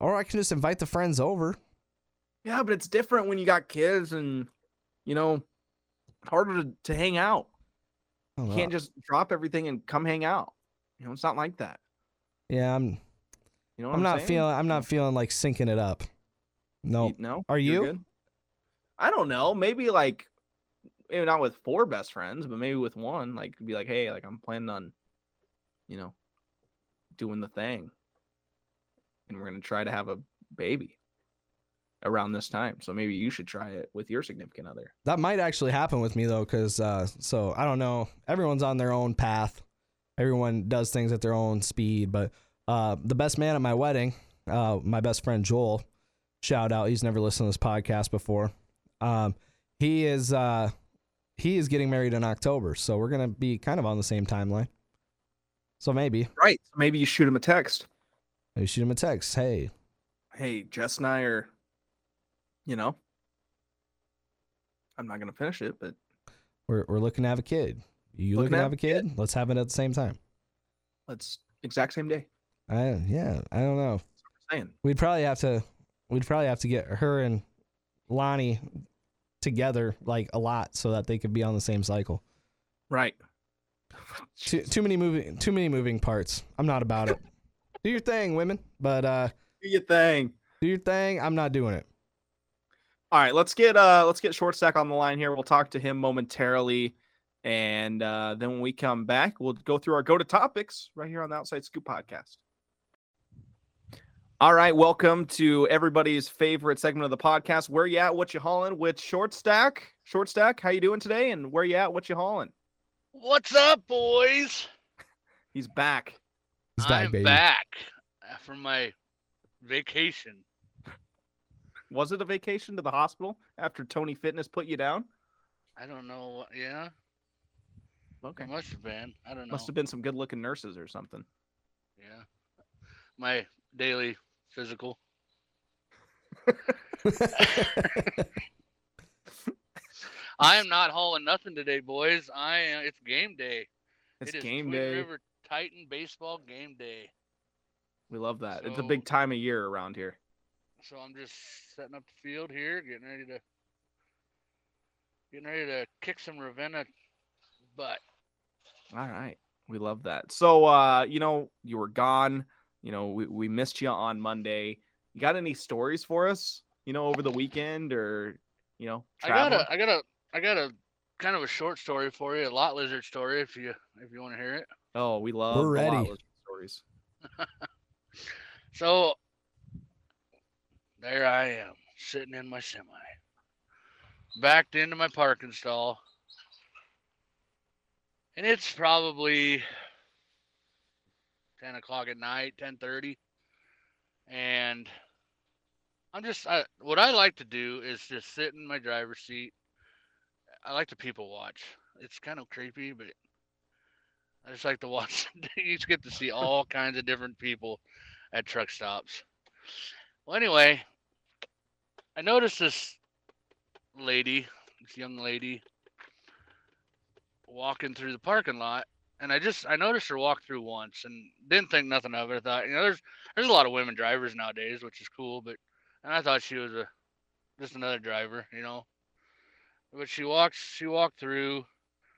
or I can just invite the friends over. Yeah, but it's different when you got kids and you know, harder to, to hang out. Oh, you know. can't just drop everything and come hang out. You know, it's not like that. yeah, I'm. You know I'm I'm, not saying? feeling. I'm not feeling like syncing it up. No. You- no. Are you? good? I don't know. Maybe like maybe not with four best friends, but maybe with one. Like be like, hey, like I'm planning on, you know, doing the thing. And we're gonna try to have a baby around this time. So maybe you should try it with your significant other. That might actually happen with me though, because uh, so I don't know. Everyone's on their own path. Everyone does things at their own speed. But uh, the best man at my wedding, uh, my best friend Joel, shout out. He's never listened to this podcast before. Um, he is uh, he is getting married in October, so we're gonna be kind of on the same timeline. So maybe Right. Maybe you shoot him a text. maybe shoot him a text. Hey, Hey, Jess and I are, you know, I'm not gonna finish it, but we're we're looking to have a kid. You looking, to have a kid? Let's have it at the same time. let's exact same day. I yeah. I don't know. Saying. We'd probably have to we'd probably have to get her and Lonnie together like a lot so that they could be on the same cycle. Right. Too too many moving too many moving parts. I'm not about it. do your thing, women, but uh Do your thing. do your thing. I'm not doing it. All right, let's get uh let's get short stack on the line here. We'll talk to him momentarily. And uh, then when we come back, we'll go through our go to topics right here on the Outside Scoop podcast. All right, welcome to everybody's favorite segment of the podcast. Where you at? What you hauling with Short Stack? Short stack, how you doing today? And where you at? What you hauling? What's up, boys? He's back. He's back, I'm baby. back from my vacation. Was it a vacation to the hospital after Tony Fitness put you down? I don't know. Yeah, Okay. it must have been. I don't know. Must have been some good looking nurses or something. Yeah, my daily physical. I am not hauling nothing today, boys. I am. It's game day. It's It game Twin day. River Titan baseball game day. We love that. it's a big time of year around here. So I'm just setting up the field here, getting ready to getting ready to kick some Ravenna butt. All right. We love that. So uh, you know, you were gone. You know, we, we missed you on Monday. You got any stories for us, you know, over the weekend or you know, I got a I got a I got a kind of a short story for you, a lot lizard story if you if you want to hear it. Oh, we love the ready. lot lizard stories. So there I am, sitting in my semi. Backed into my parking stall. And it's probably ten o'clock at night, ten thirty. And I'm just I, what I like to do is just sit in my driver's seat. I like to people watch. It's kind of creepy, but I just like to watch. you just get to see all kinds of different people at truck stops. Well, anyway, I noticed this lady, this young lady, walking through the parking lot, and I just I noticed her walk through once and didn't think nothing of it. I thought, you know, there's there's a lot of women drivers nowadays, which is cool, but and I thought she was a just another driver, you know. But she walks, she walked through.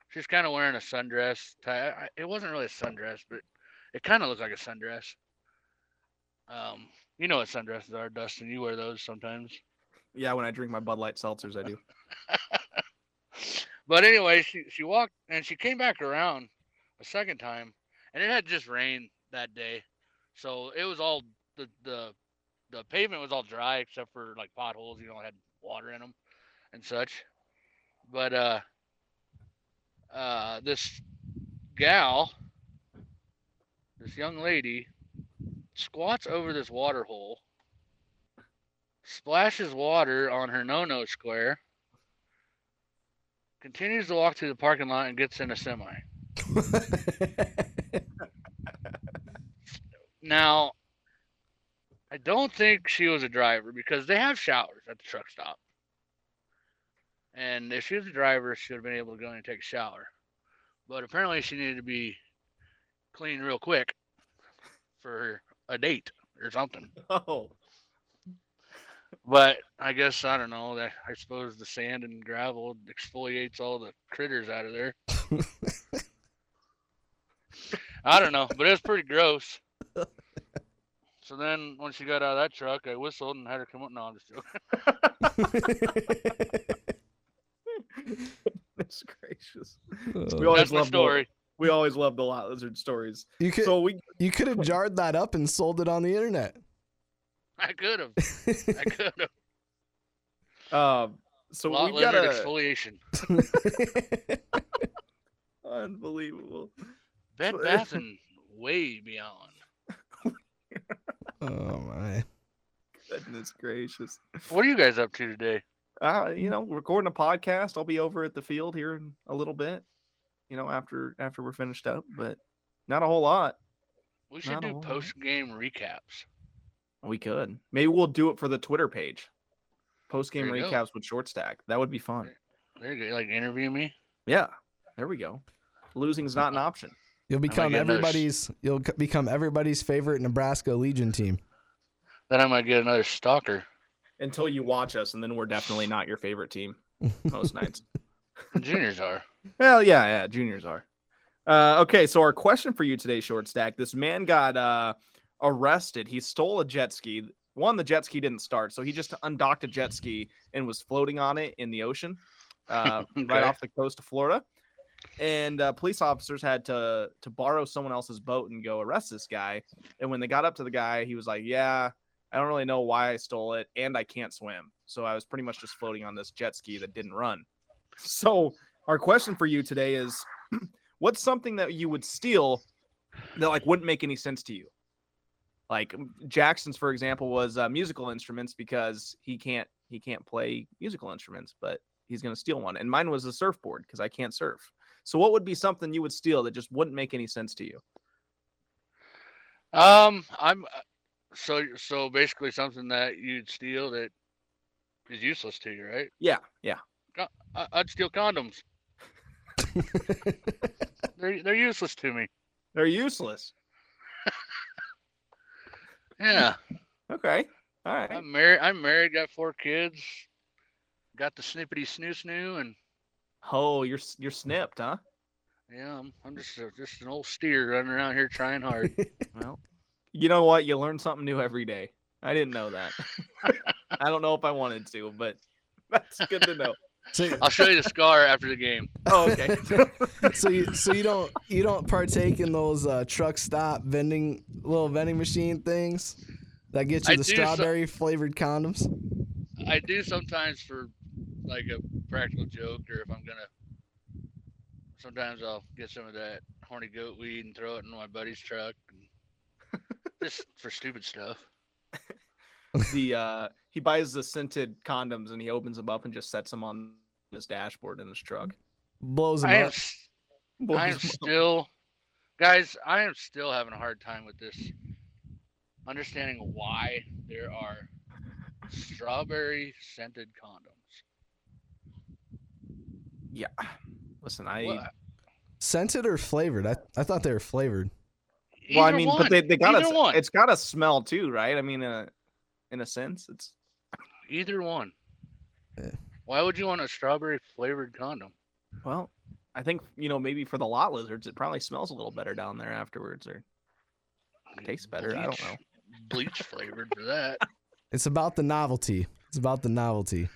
She's kind of wearing a sundress. Tie. It wasn't really a sundress, but it kind of looked like a sundress. Um, you know what sundresses are, Dustin. You wear those sometimes. Yeah, when I drink my Bud Light seltzers, I do. But anyway, she she walked and she came back around a second time, and it had just rained that day, so it was all the the the pavement was all dry except for like potholes, you know, had water in them and such. But uh, uh, this gal, this young lady, squats over this water hole, splashes water on her no-no square continues to walk through the parking lot and gets in a semi. Now, I don't think she was a driver because they have showers at the truck stop. And if she was a driver, she would have been able to go in and take a shower. But apparently, she needed to be clean real quick for a date or something. Oh, But I guess I don't know. That I suppose the sand and gravel exfoliates all the critters out of there. I don't know, but it was pretty gross. So then, when she got out of that truck, I whistled and had her come up. No, I'm just joking. that's gracious. Uh, We always That's my love the- story. We always love the lot lizard stories. you could So we you could have jarred that up and sold it on the internet. I could have. I could have. um so Lot we've got lizard a exfoliation. unbelievable. Bed so- Bath and way beyond. oh my. Goodness gracious. What are you guys up to today? Uh, you know, recording a podcast. I'll be over at the field here in a little bit. You know, after after we're finished up, but not a whole lot. We should Not do post game recaps. We could. Maybe we'll do it for the Twitter page. Post game There you go. recaps with short stack. That would be fun. There you go. Like interview me. Yeah. There we go. Losing's not an option. You'll become get another everybody's you'll become everybody's favorite Nebraska Legion team. Then I might get another stalker. Until you watch us, and then we're definitely not your favorite team most nights. Juniors are. Well, yeah, yeah, juniors are. Uh, okay, so our question for you today, short stack. This man got uh, arrested. He stole a jet ski. One, the jet ski didn't start, so he just undocked a jet ski and was floating on it in the ocean, uh, right off the coast of Florida. And uh, police officers had to to borrow someone else's boat and go arrest this guy. And when they got up to the guy, he was like, "Yeah, I don't really know why I stole it, and I can't swim, so I was pretty much just floating on this jet ski that didn't run." So our question for you today is what's something that you would steal that like wouldn't make any sense to you? Like Jackson's, for example, was uh, musical instruments because he can't he can't play musical instruments, but he's gonna steal one. And mine was a surfboard because I can't surf. So what would be something you would steal that just wouldn't make any sense to you? Um, I'm uh, so so basically something that you'd steal that is useless to you, right? Yeah, yeah. I, I'd steal condoms. They're they're useless to me. They're useless. Yeah, Okay. All right. I'm married. I'm married. Got four kids. Got the snippety snoo snoo, and Oh, you're you're snipped, huh? yeah, I'm, I'm just a, just an old steer running around here trying hard. Well, you know what? You learn something new every day. I didn't know that. I don't know if I wanted to, but that's good to know. So, I'll show you the scar after the game. Oh, okay. so you so you don't you don't partake in those uh, truck stop vending little vending machine things that get you I the do so- strawberry flavored condoms. I do sometimes for like a practical joke, or if I'm gonna. Sometimes I'll get some of that horny goat weed and throw it in my buddy's truck, and just for stupid stuff. the uh he buys the scented condoms and he opens them up and just sets them on his dashboard in his truck. Blows them I up. s- Blows I am 'em up. still, guys. I am still having a hard time with this, understanding why there are strawberry scented condoms. Yeah. Listen, I What? Scented or flavored? I, I thought they were flavored. well, I mean, one. but they they got Either to one. it's got to smell too, right? I mean, uh, in a sense, it's Either one. Yeah. Why would you want a strawberry flavored condom? well, I think you know maybe for the lot lizards, it probably smells a little better down there afterwards, or tastes better. I don't know. Bleach flavored for that. It's about the novelty. It's about the novelty.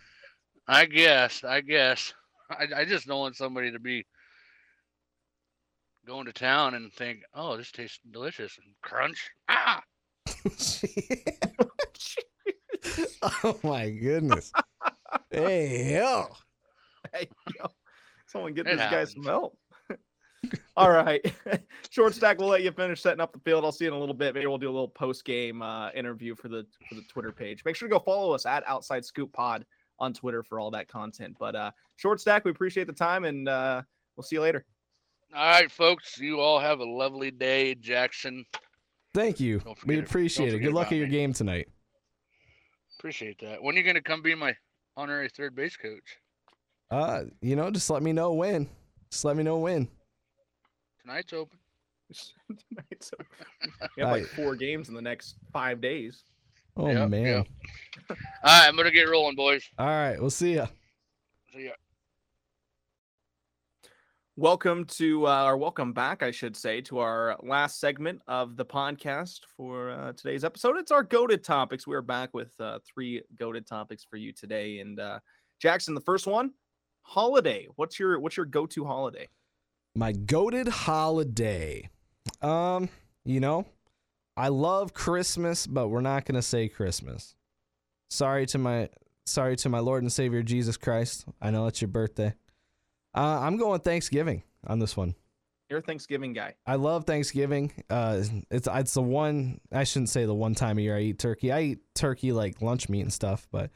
I guess. I guess. I, I just don't want somebody to be going to town and think, "Oh, this tastes delicious," and crunch. Ah, oh my goodness. hey yo. Hey, yo, someone get It this guy some help. All right, short stack. We'll let you finish setting up the field. I'll see you in a little bit. Maybe we'll do a little post game uh, interview for the for the Twitter page. Make sure to go follow us at Outside Scoop Pod on Twitter for all that content. But uh, short stack, we appreciate the time, and uh, we'll see you later. all right, folks. You all have a lovely day, Jackson. Thank you. We appreciate it. Good luck at your me. game tonight. Appreciate that. When are you gonna come be my honorary third base coach? Uh, you know, just let me know when. Just let me know when. Tonight's open. Tonight's open. we have like four games in the next five days. Oh Yep, man. yep. All right, I'm gonna get rolling, boys. All right, we'll see ya. See ya. Welcome to, uh, welcome back, I should say, to our last segment of the podcast for uh, today's episode. It's our goaded topics. We're back with uh, three goaded topics for you today. And uh, Jackson, the first one, holiday. What's your what's your go to holiday? My goaded holiday. Um, you know, I love Christmas, but we're not gonna say Christmas. Sorry to my sorry to my Lord and Savior Jesus Christ. I know it's your birthday. Uh, I'm going Thanksgiving on this one. You're a Thanksgiving guy. I love Thanksgiving. Uh, it's it's the one I shouldn't say the one time of year I eat turkey. I eat turkey like lunch meat and stuff, but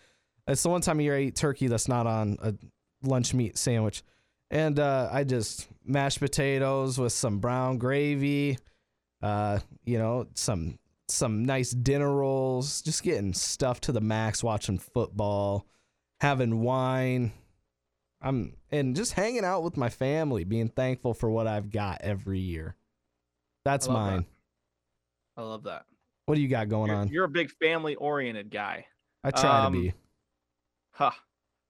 it's the one time of year I eat turkey that's not on a lunch meat sandwich. And uh, I just mashed potatoes with some brown gravy, uh, you know, some some nice dinner rolls, just getting stuffed to the max, watching football, having wine. I'm and just hanging out with my family, being thankful for what I've got every year. That's I love that. mine. I love that. What do you got going You're, on? you're a big family oriented guy. I try um, to be. Huh.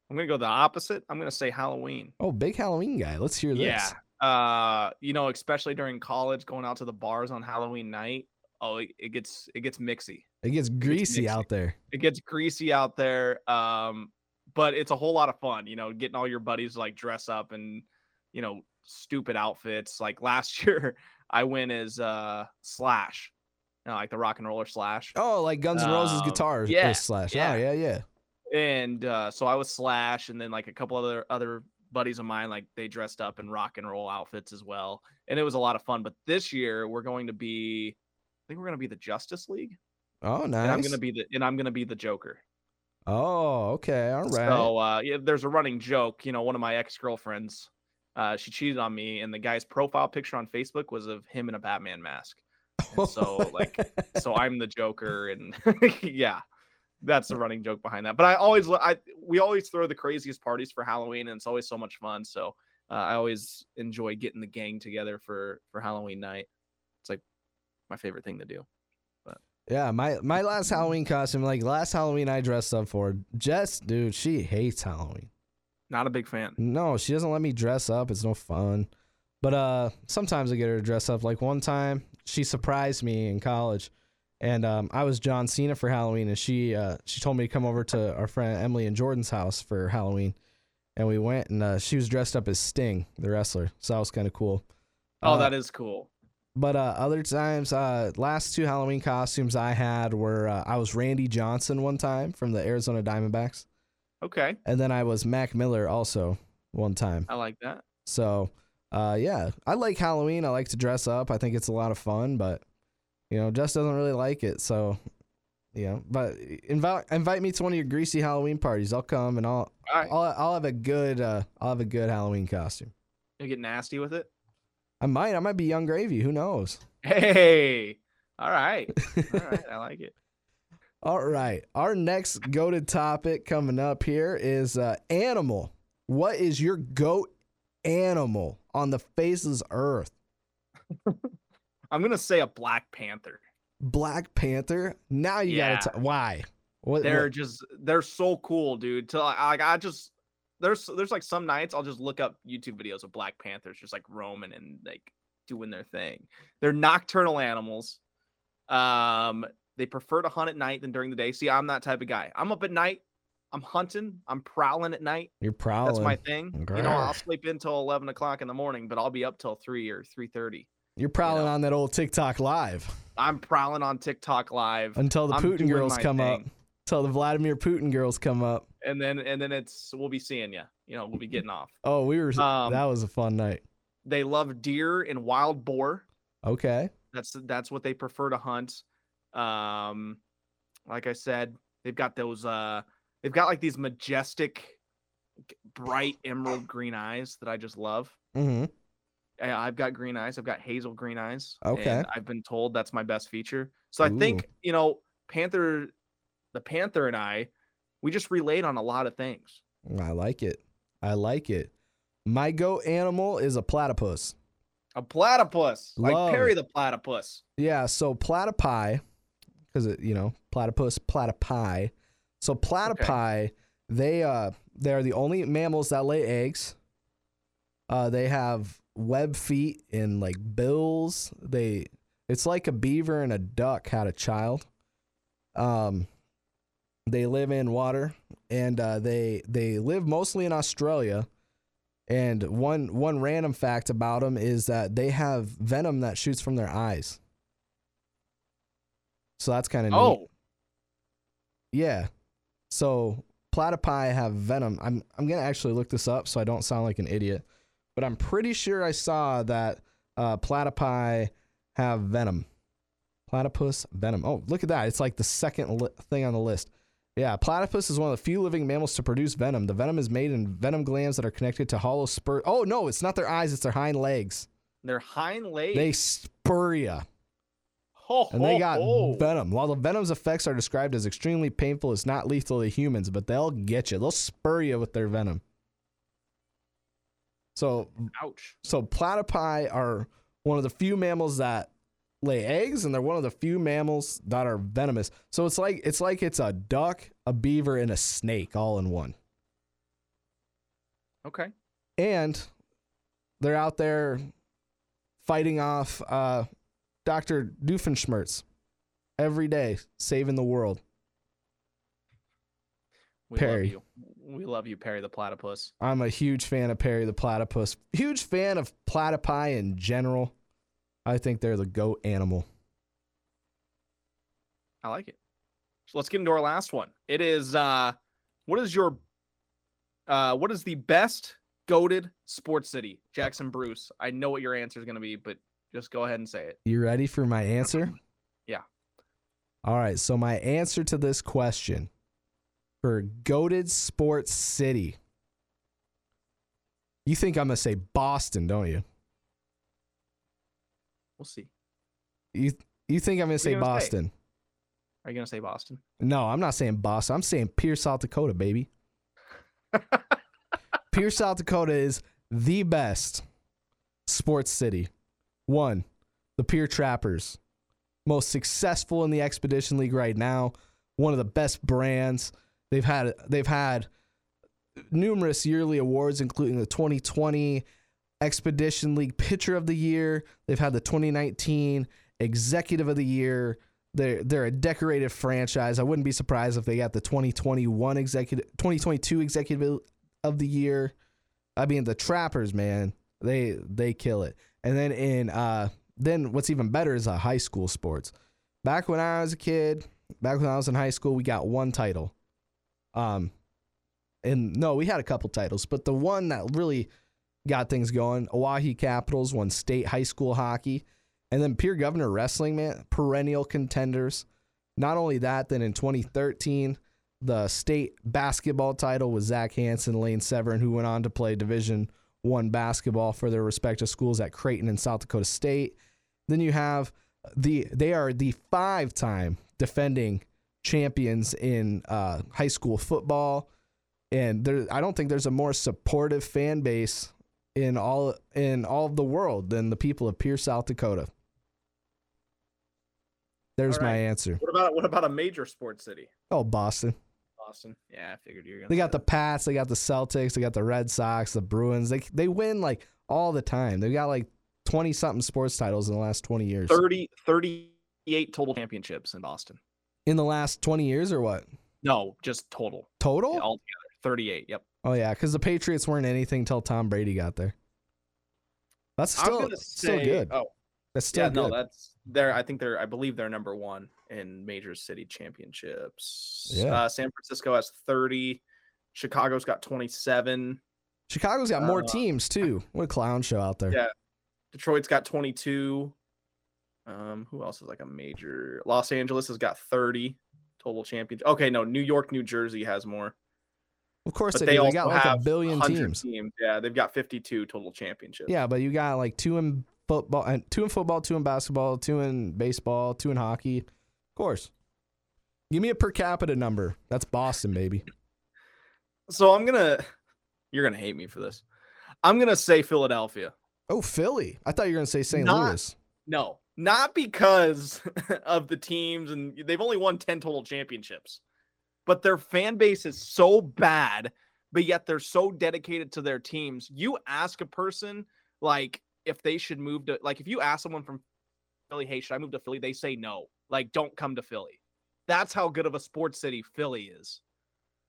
I'm gonna go the opposite. I'm gonna say Halloween. Oh, big Halloween guy. Let's hear this. Yeah. Uh, you know, especially during college, going out to the bars on Halloween night. Oh, it, it gets it gets mixy. It gets greasy mixy. out there. It gets greasy out there. Um, but it's a whole lot of fun. You know, getting all your buddies to, like dress up and you know stupid outfits. Like last year, I went as uh Slash, you know, like the rock and roller Slash. Oh, like Guns N' Roses Um, guitars. yeah, slash. yeah. Oh, yeah, yeah. and uh, so I was Slash, and then like a couple other other buddies of mine like they dressed up in rock and roll outfits as well, and it was a lot of fun. But this year we're going to be, I think we're going to be the Justice League, Oh, and I'm going to be the and I'm going to be the Joker. Oh, okay. All right. So uh, yeah, there's a running joke. You know, one of my ex girlfriends, uh, she cheated on me, and the guy's profile picture on Facebook was of him in a Batman mask. and so, like, so I'm the Joker, and yeah, that's the running joke behind that. But I always, I we always throw the craziest parties for Halloween, and it's always so much fun. So uh, I always enjoy getting the gang together for for Halloween night. It's like my favorite thing to do. Yeah, my my last Halloween costume, like last Halloween I dressed up for. Jess, dude, she hates Halloween. Not a big fan. No, she doesn't let me dress up. It's no fun. But uh sometimes I get her to dress up. Like one time she surprised me in college and um I was John Cena for Halloween and she uh she told me to come over to our friend Emily and Jordan's house for Halloween. And we went and uh, she was dressed up as Sting, the wrestler. So that was kind of cool. Oh, Uh, that is cool. But uh, other times, uh, last two Halloween costumes I had were uh, I was Randy Johnson one time from the Arizona Diamondbacks, Okay, and then I was Mac Miller also one time. I like that. So, uh, yeah, I like Halloween. I like to dress up. I think it's a lot of fun, but you know, Jess doesn't really like it. So, you know, but invite invite me to one of your greasy Halloween parties. I'll come and I'll right, I'll, I'll have a good uh, I'll have a good Halloween costume. you get nasty with it. I might I might be Yung Gravy. Who knows? Hey, all right, all right, I like it. All right. Our next goaded topic coming up here is uh, animal. What is your goat animal on the faces of earth? I'm gonna say a Black Panther. Black Panther. Now you Yeah. gotta. T- why? What? They're what- just they're so cool, dude. To like I just there's there's like some nights I'll just look up YouTube videos of Black Panthers just like roaming and like doing their thing. They're nocturnal animals. Um, they prefer to hunt at night than during the day. See, I'm that type of guy. I'm up at night. I'm hunting. I'm prowling at night. You're prowling. That's my thing. You know, I'll sleep until eleven o'clock in the morning, but I'll be up till three or three thirty. You're prowling know. on that old TikTok live I'm prowling on TikTok live, until the I'm Putin girls come up. Until the Vladimir Putin girls come up. And then and then it's we'll be seeing you. You know, we'll be getting off. Oh, we were. Um, that was a fun night. They love deer and wild boar. Okay. That's that's what they prefer to hunt. Um, like I said, they've got those. Uh, they've got like these majestic, bright emerald green eyes that I just love. Mm-hmm. I- I've got green eyes. I've got hazel green eyes. Okay. and I've been told that's my best feature. So I think you know Panther, the Panther and I, we just relate on a lot of things. I like it. I like it. My goat animal is a platypus. A platypus, like Love Perry the platypus. Yeah, so platypi, because it you know platypus, platypi. So platypi, they uh they are the only mammals that lay eggs. Uh, they have web feet and like bills. They it's like a beaver and a duck had a child. Um, they live in water and uh, they they live mostly in Australia. And one one random fact about them is that they have venom that shoots from their eyes. So that's kind of neat. Oh, Yeah. So platypi have venom. I'm I'm gonna actually look this up so I don't sound like an idiot. But I'm pretty sure I saw that uh, platypi have venom. Platypus venom. Oh, look at that! It's like the second li- thing on the list. Yeah, platypus is one of the few living mammals to produce venom. The venom is made in venom glands that are connected to hollow spur. Oh no, it's not their eyes; it's their hind legs. their hind legs. They spur ya. ho, And they got ho. venom. While the venom's effects are described as extremely painful, it's not lethal to humans, but they'll get you. They'll spur you with their venom. So, Ouch. so platypi are one of the few mammals that lay eggs, and they're one of the few mammals that are venomous. So it's like it's like it's a duck, a beaver, and a snake all in one. Okay. And they're out there fighting off uh, Dr. Doofenshmirtz every day, saving the world. We Perry. love you. We love you, Perry the platypus. I'm a huge fan of Perry the Platypus. Huge fan of platypi in general. I think they're the goat animal. I like it. So let's get into our last one. It is uh what is your uh what is the best goaded sports city, Jackson Bruce. I know what your answer is going to be, but just go ahead and say it. You ready for my answer? Yeah. All right. So my answer to this question for goaded sports city. You think I'm gonna say Boston, don't you? We'll see. You you think I'm gonna say gonna say? Boston? Are you going to say Boston? No, I'm not saying Boston. I'm saying Pierre, South Dakota, baby. Pierre, South Dakota is the best sports city. One, the Pierre Trappers, most successful in the Expedition League right now. One of the best brands. They've had they've had numerous yearly awards, including the 2020 Expedition League Pitcher of the Year. They've had the 2019 Executive of the Year. They're they're a decorated franchise. I wouldn't be surprised if they got the 2021 executive 2022 Executive of the Year. I mean the Trappers, man, they they kill it. And then in uh then what's even better is uh, high school sports. Back when I was a kid, back when I was in high school, we got one title. Um, and no, we had a couple titles, but the one that really got things going, Oahe Capitals won state high school hockey, and then Pierre Governor Wrestling, man, perennial contenders. Not only that, then in 2013, the state basketball title was Zach Hansen, Lane Severin, who went on to play Division One basketball for their respective schools at Creighton and South Dakota State. Then you have the they are the five-time defending champions in uh, high school football, and there I don't think there's a more supportive fan base in all in all of the world than the people of Pierre, South Dakota. There's All my answer. What about what about a major sports city? Oh, Boston. Boston. Yeah, I figured you were gonna. They got the Pats, they got the Celtics, they got the Red Sox, the Bruins. They they win like all the time. They've got like 20 something sports titles in the last 20 years. 30 38 total championships in Boston. In the last 20 years or what? No, just total. Total? Yeah, altogether. 38. Yep. Oh yeah, because the Patriots weren't anything until Tom Brady got there. That's still gonna still good. Oh, That's still yeah, good. no, that's they're. I think they're. I believe they're number one in major city championships. Yeah. Uh, San Francisco has 30. Chicago's got 27. Chicago's got more uh, teams too. What a clown show out there. Yeah. Detroit's got 22. Um, who else is like a major? Los Angeles has got 30 total champions. Okay, no, New York, New Jersey has more. Of course But they, they do. They got like a billion 100 teams. Yeah, they've got 52 total championships. Yeah, but you got like two in football and two in football, two in basketball, two in baseball, two in hockey. Of course. Give me a per capita number. That's Boston, baby. So I'm gonna. You're gonna hate me for this. I'm gonna say Philadelphia. Oh, Philly. I thought you were gonna say St. Not- Louis. No, not because of the teams, and they've only won 10 total championships, but their fan base is so bad, but yet they're so dedicated to their teams. You ask a person, like, if they should move to, like, if you ask someone from Philly, hey, should I move to Philly? They say no. Like, don't come to Philly. That's how good of a sports city Philly is.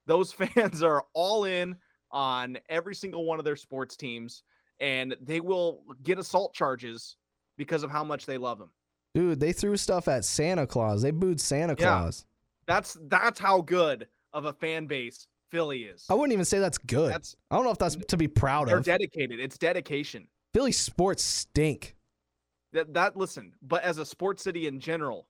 Those fans are all in on every single one of their sports teams, and they will get assault charges because of how much they love them. Dude, they threw stuff at Santa Claus. They booed Santa. Claus. That's that's how good of a fan base Philly is. I wouldn't even say that's good. That's I don't know if that's to be proud of. they're dedicated. It's dedication. Philly sports stink. That that listen, but as a sports city in general,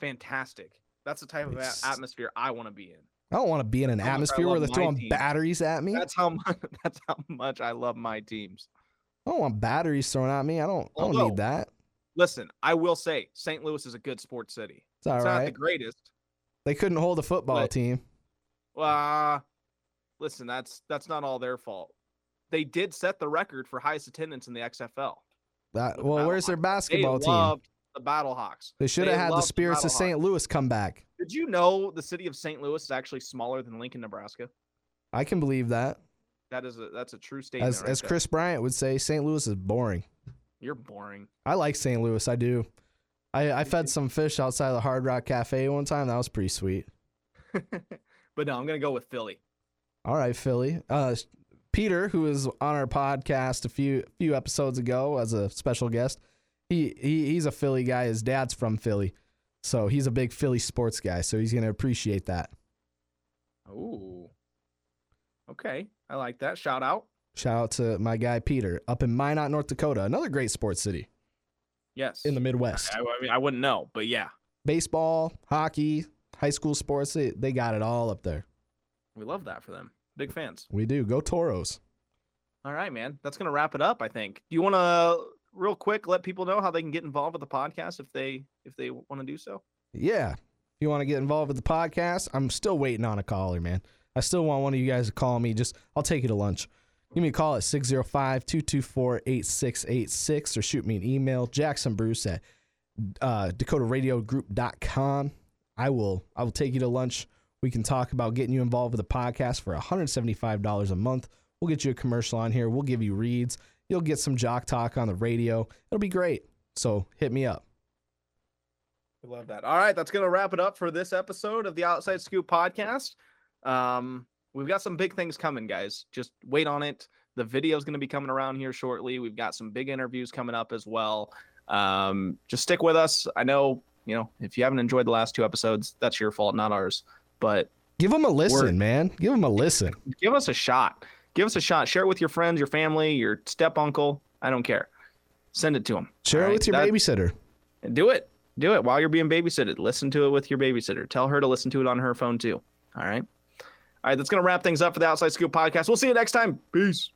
fantastic. That's the type of It's- atmosphere I want to be in. I don't want to be in an atmosphere where they're throwing team. batteries at me. That's how much that's how much I love my teams. I don't want batteries thrown at me. I don't. I don't need that. Listen, I will say St. Louis is a good sports city. It's it's not the greatest. They couldn't hold a football but- team. Uh listen, that's that's not all their fault. They did set the record for highest attendance in the XFL. That, the well, where's their basketball they team? loved the Battlehawks. They should have had the loved the spirits of St. Louis come back. Did you know the city of St. Louis is actually smaller than Lincoln, Nebraska? I can believe that. That is a that's a true statement. As right as. Kris Bryant would say, St. Louis is boring. You're boring. I like St. Louis. I do. I, I fed some fish outside of the Hard Rock Cafe one time. That was pretty sweet. but no, I'm gonna go with Philly. All right, Philly. Uh, Peter, who was on our podcast a few few episodes ago as a special guest, he, he he's a Philly guy. His dad's from Philly, so he's a big Philly sports guy. So he's gonna appreciate that. Ooh. Okay, I like that. Shout out. Shout out to my guy Peter up in Minot, North Dakota, another great sports city Yes. in the Midwest. I, I mean, I wouldn't know, but yeah, Baseball, hockey, high school sports, they, they got it all up there. we love that for them. Big fans. We do. Go Toros. All right, man. That's gonna wrap it up. I think. Do you want to real quick let people know how they can get involved with the podcast if they if they want to do so? Yeah. If you want to get involved with the podcast, I'm still waiting on a caller, man. I still want one of you guys to call me. Just I'll take you to lunch. Give me a call at 605-224-8686 or shoot me an email, Jackson Bruce at uh, dakotaradiogroup.com. I will I will take you to lunch. We can talk about getting you involved with the podcast for $175 a month. We'll get you a commercial on here. We'll give you reads. You'll get some jock talk on the radio. It'll be great. So hit me up. We love that. All right, that's gonna wrap it up for this episode of the Outside Scoop podcast. Um, we've got some big things coming, guys. Just wait on it. The video is gonna be coming around here shortly. We've got some big interviews coming up as well. Um, just stick with us. I know, you know, if you haven't enjoyed the last two episodes, that's your fault, not ours. But Give them a listen, man. Give them a listen. give us a shot. Give us a shot. Share it with your friends, your family, your step uncle. I don't care. Send it to them. Share it with your babysitter. Do it. Do it while you're being babysitted. Listen to it with your babysitter. Tell her to listen to it on her phone too. All right. All right. That's going to wrap things up for the Outside Scoop podcast. We'll see you next time. Peace.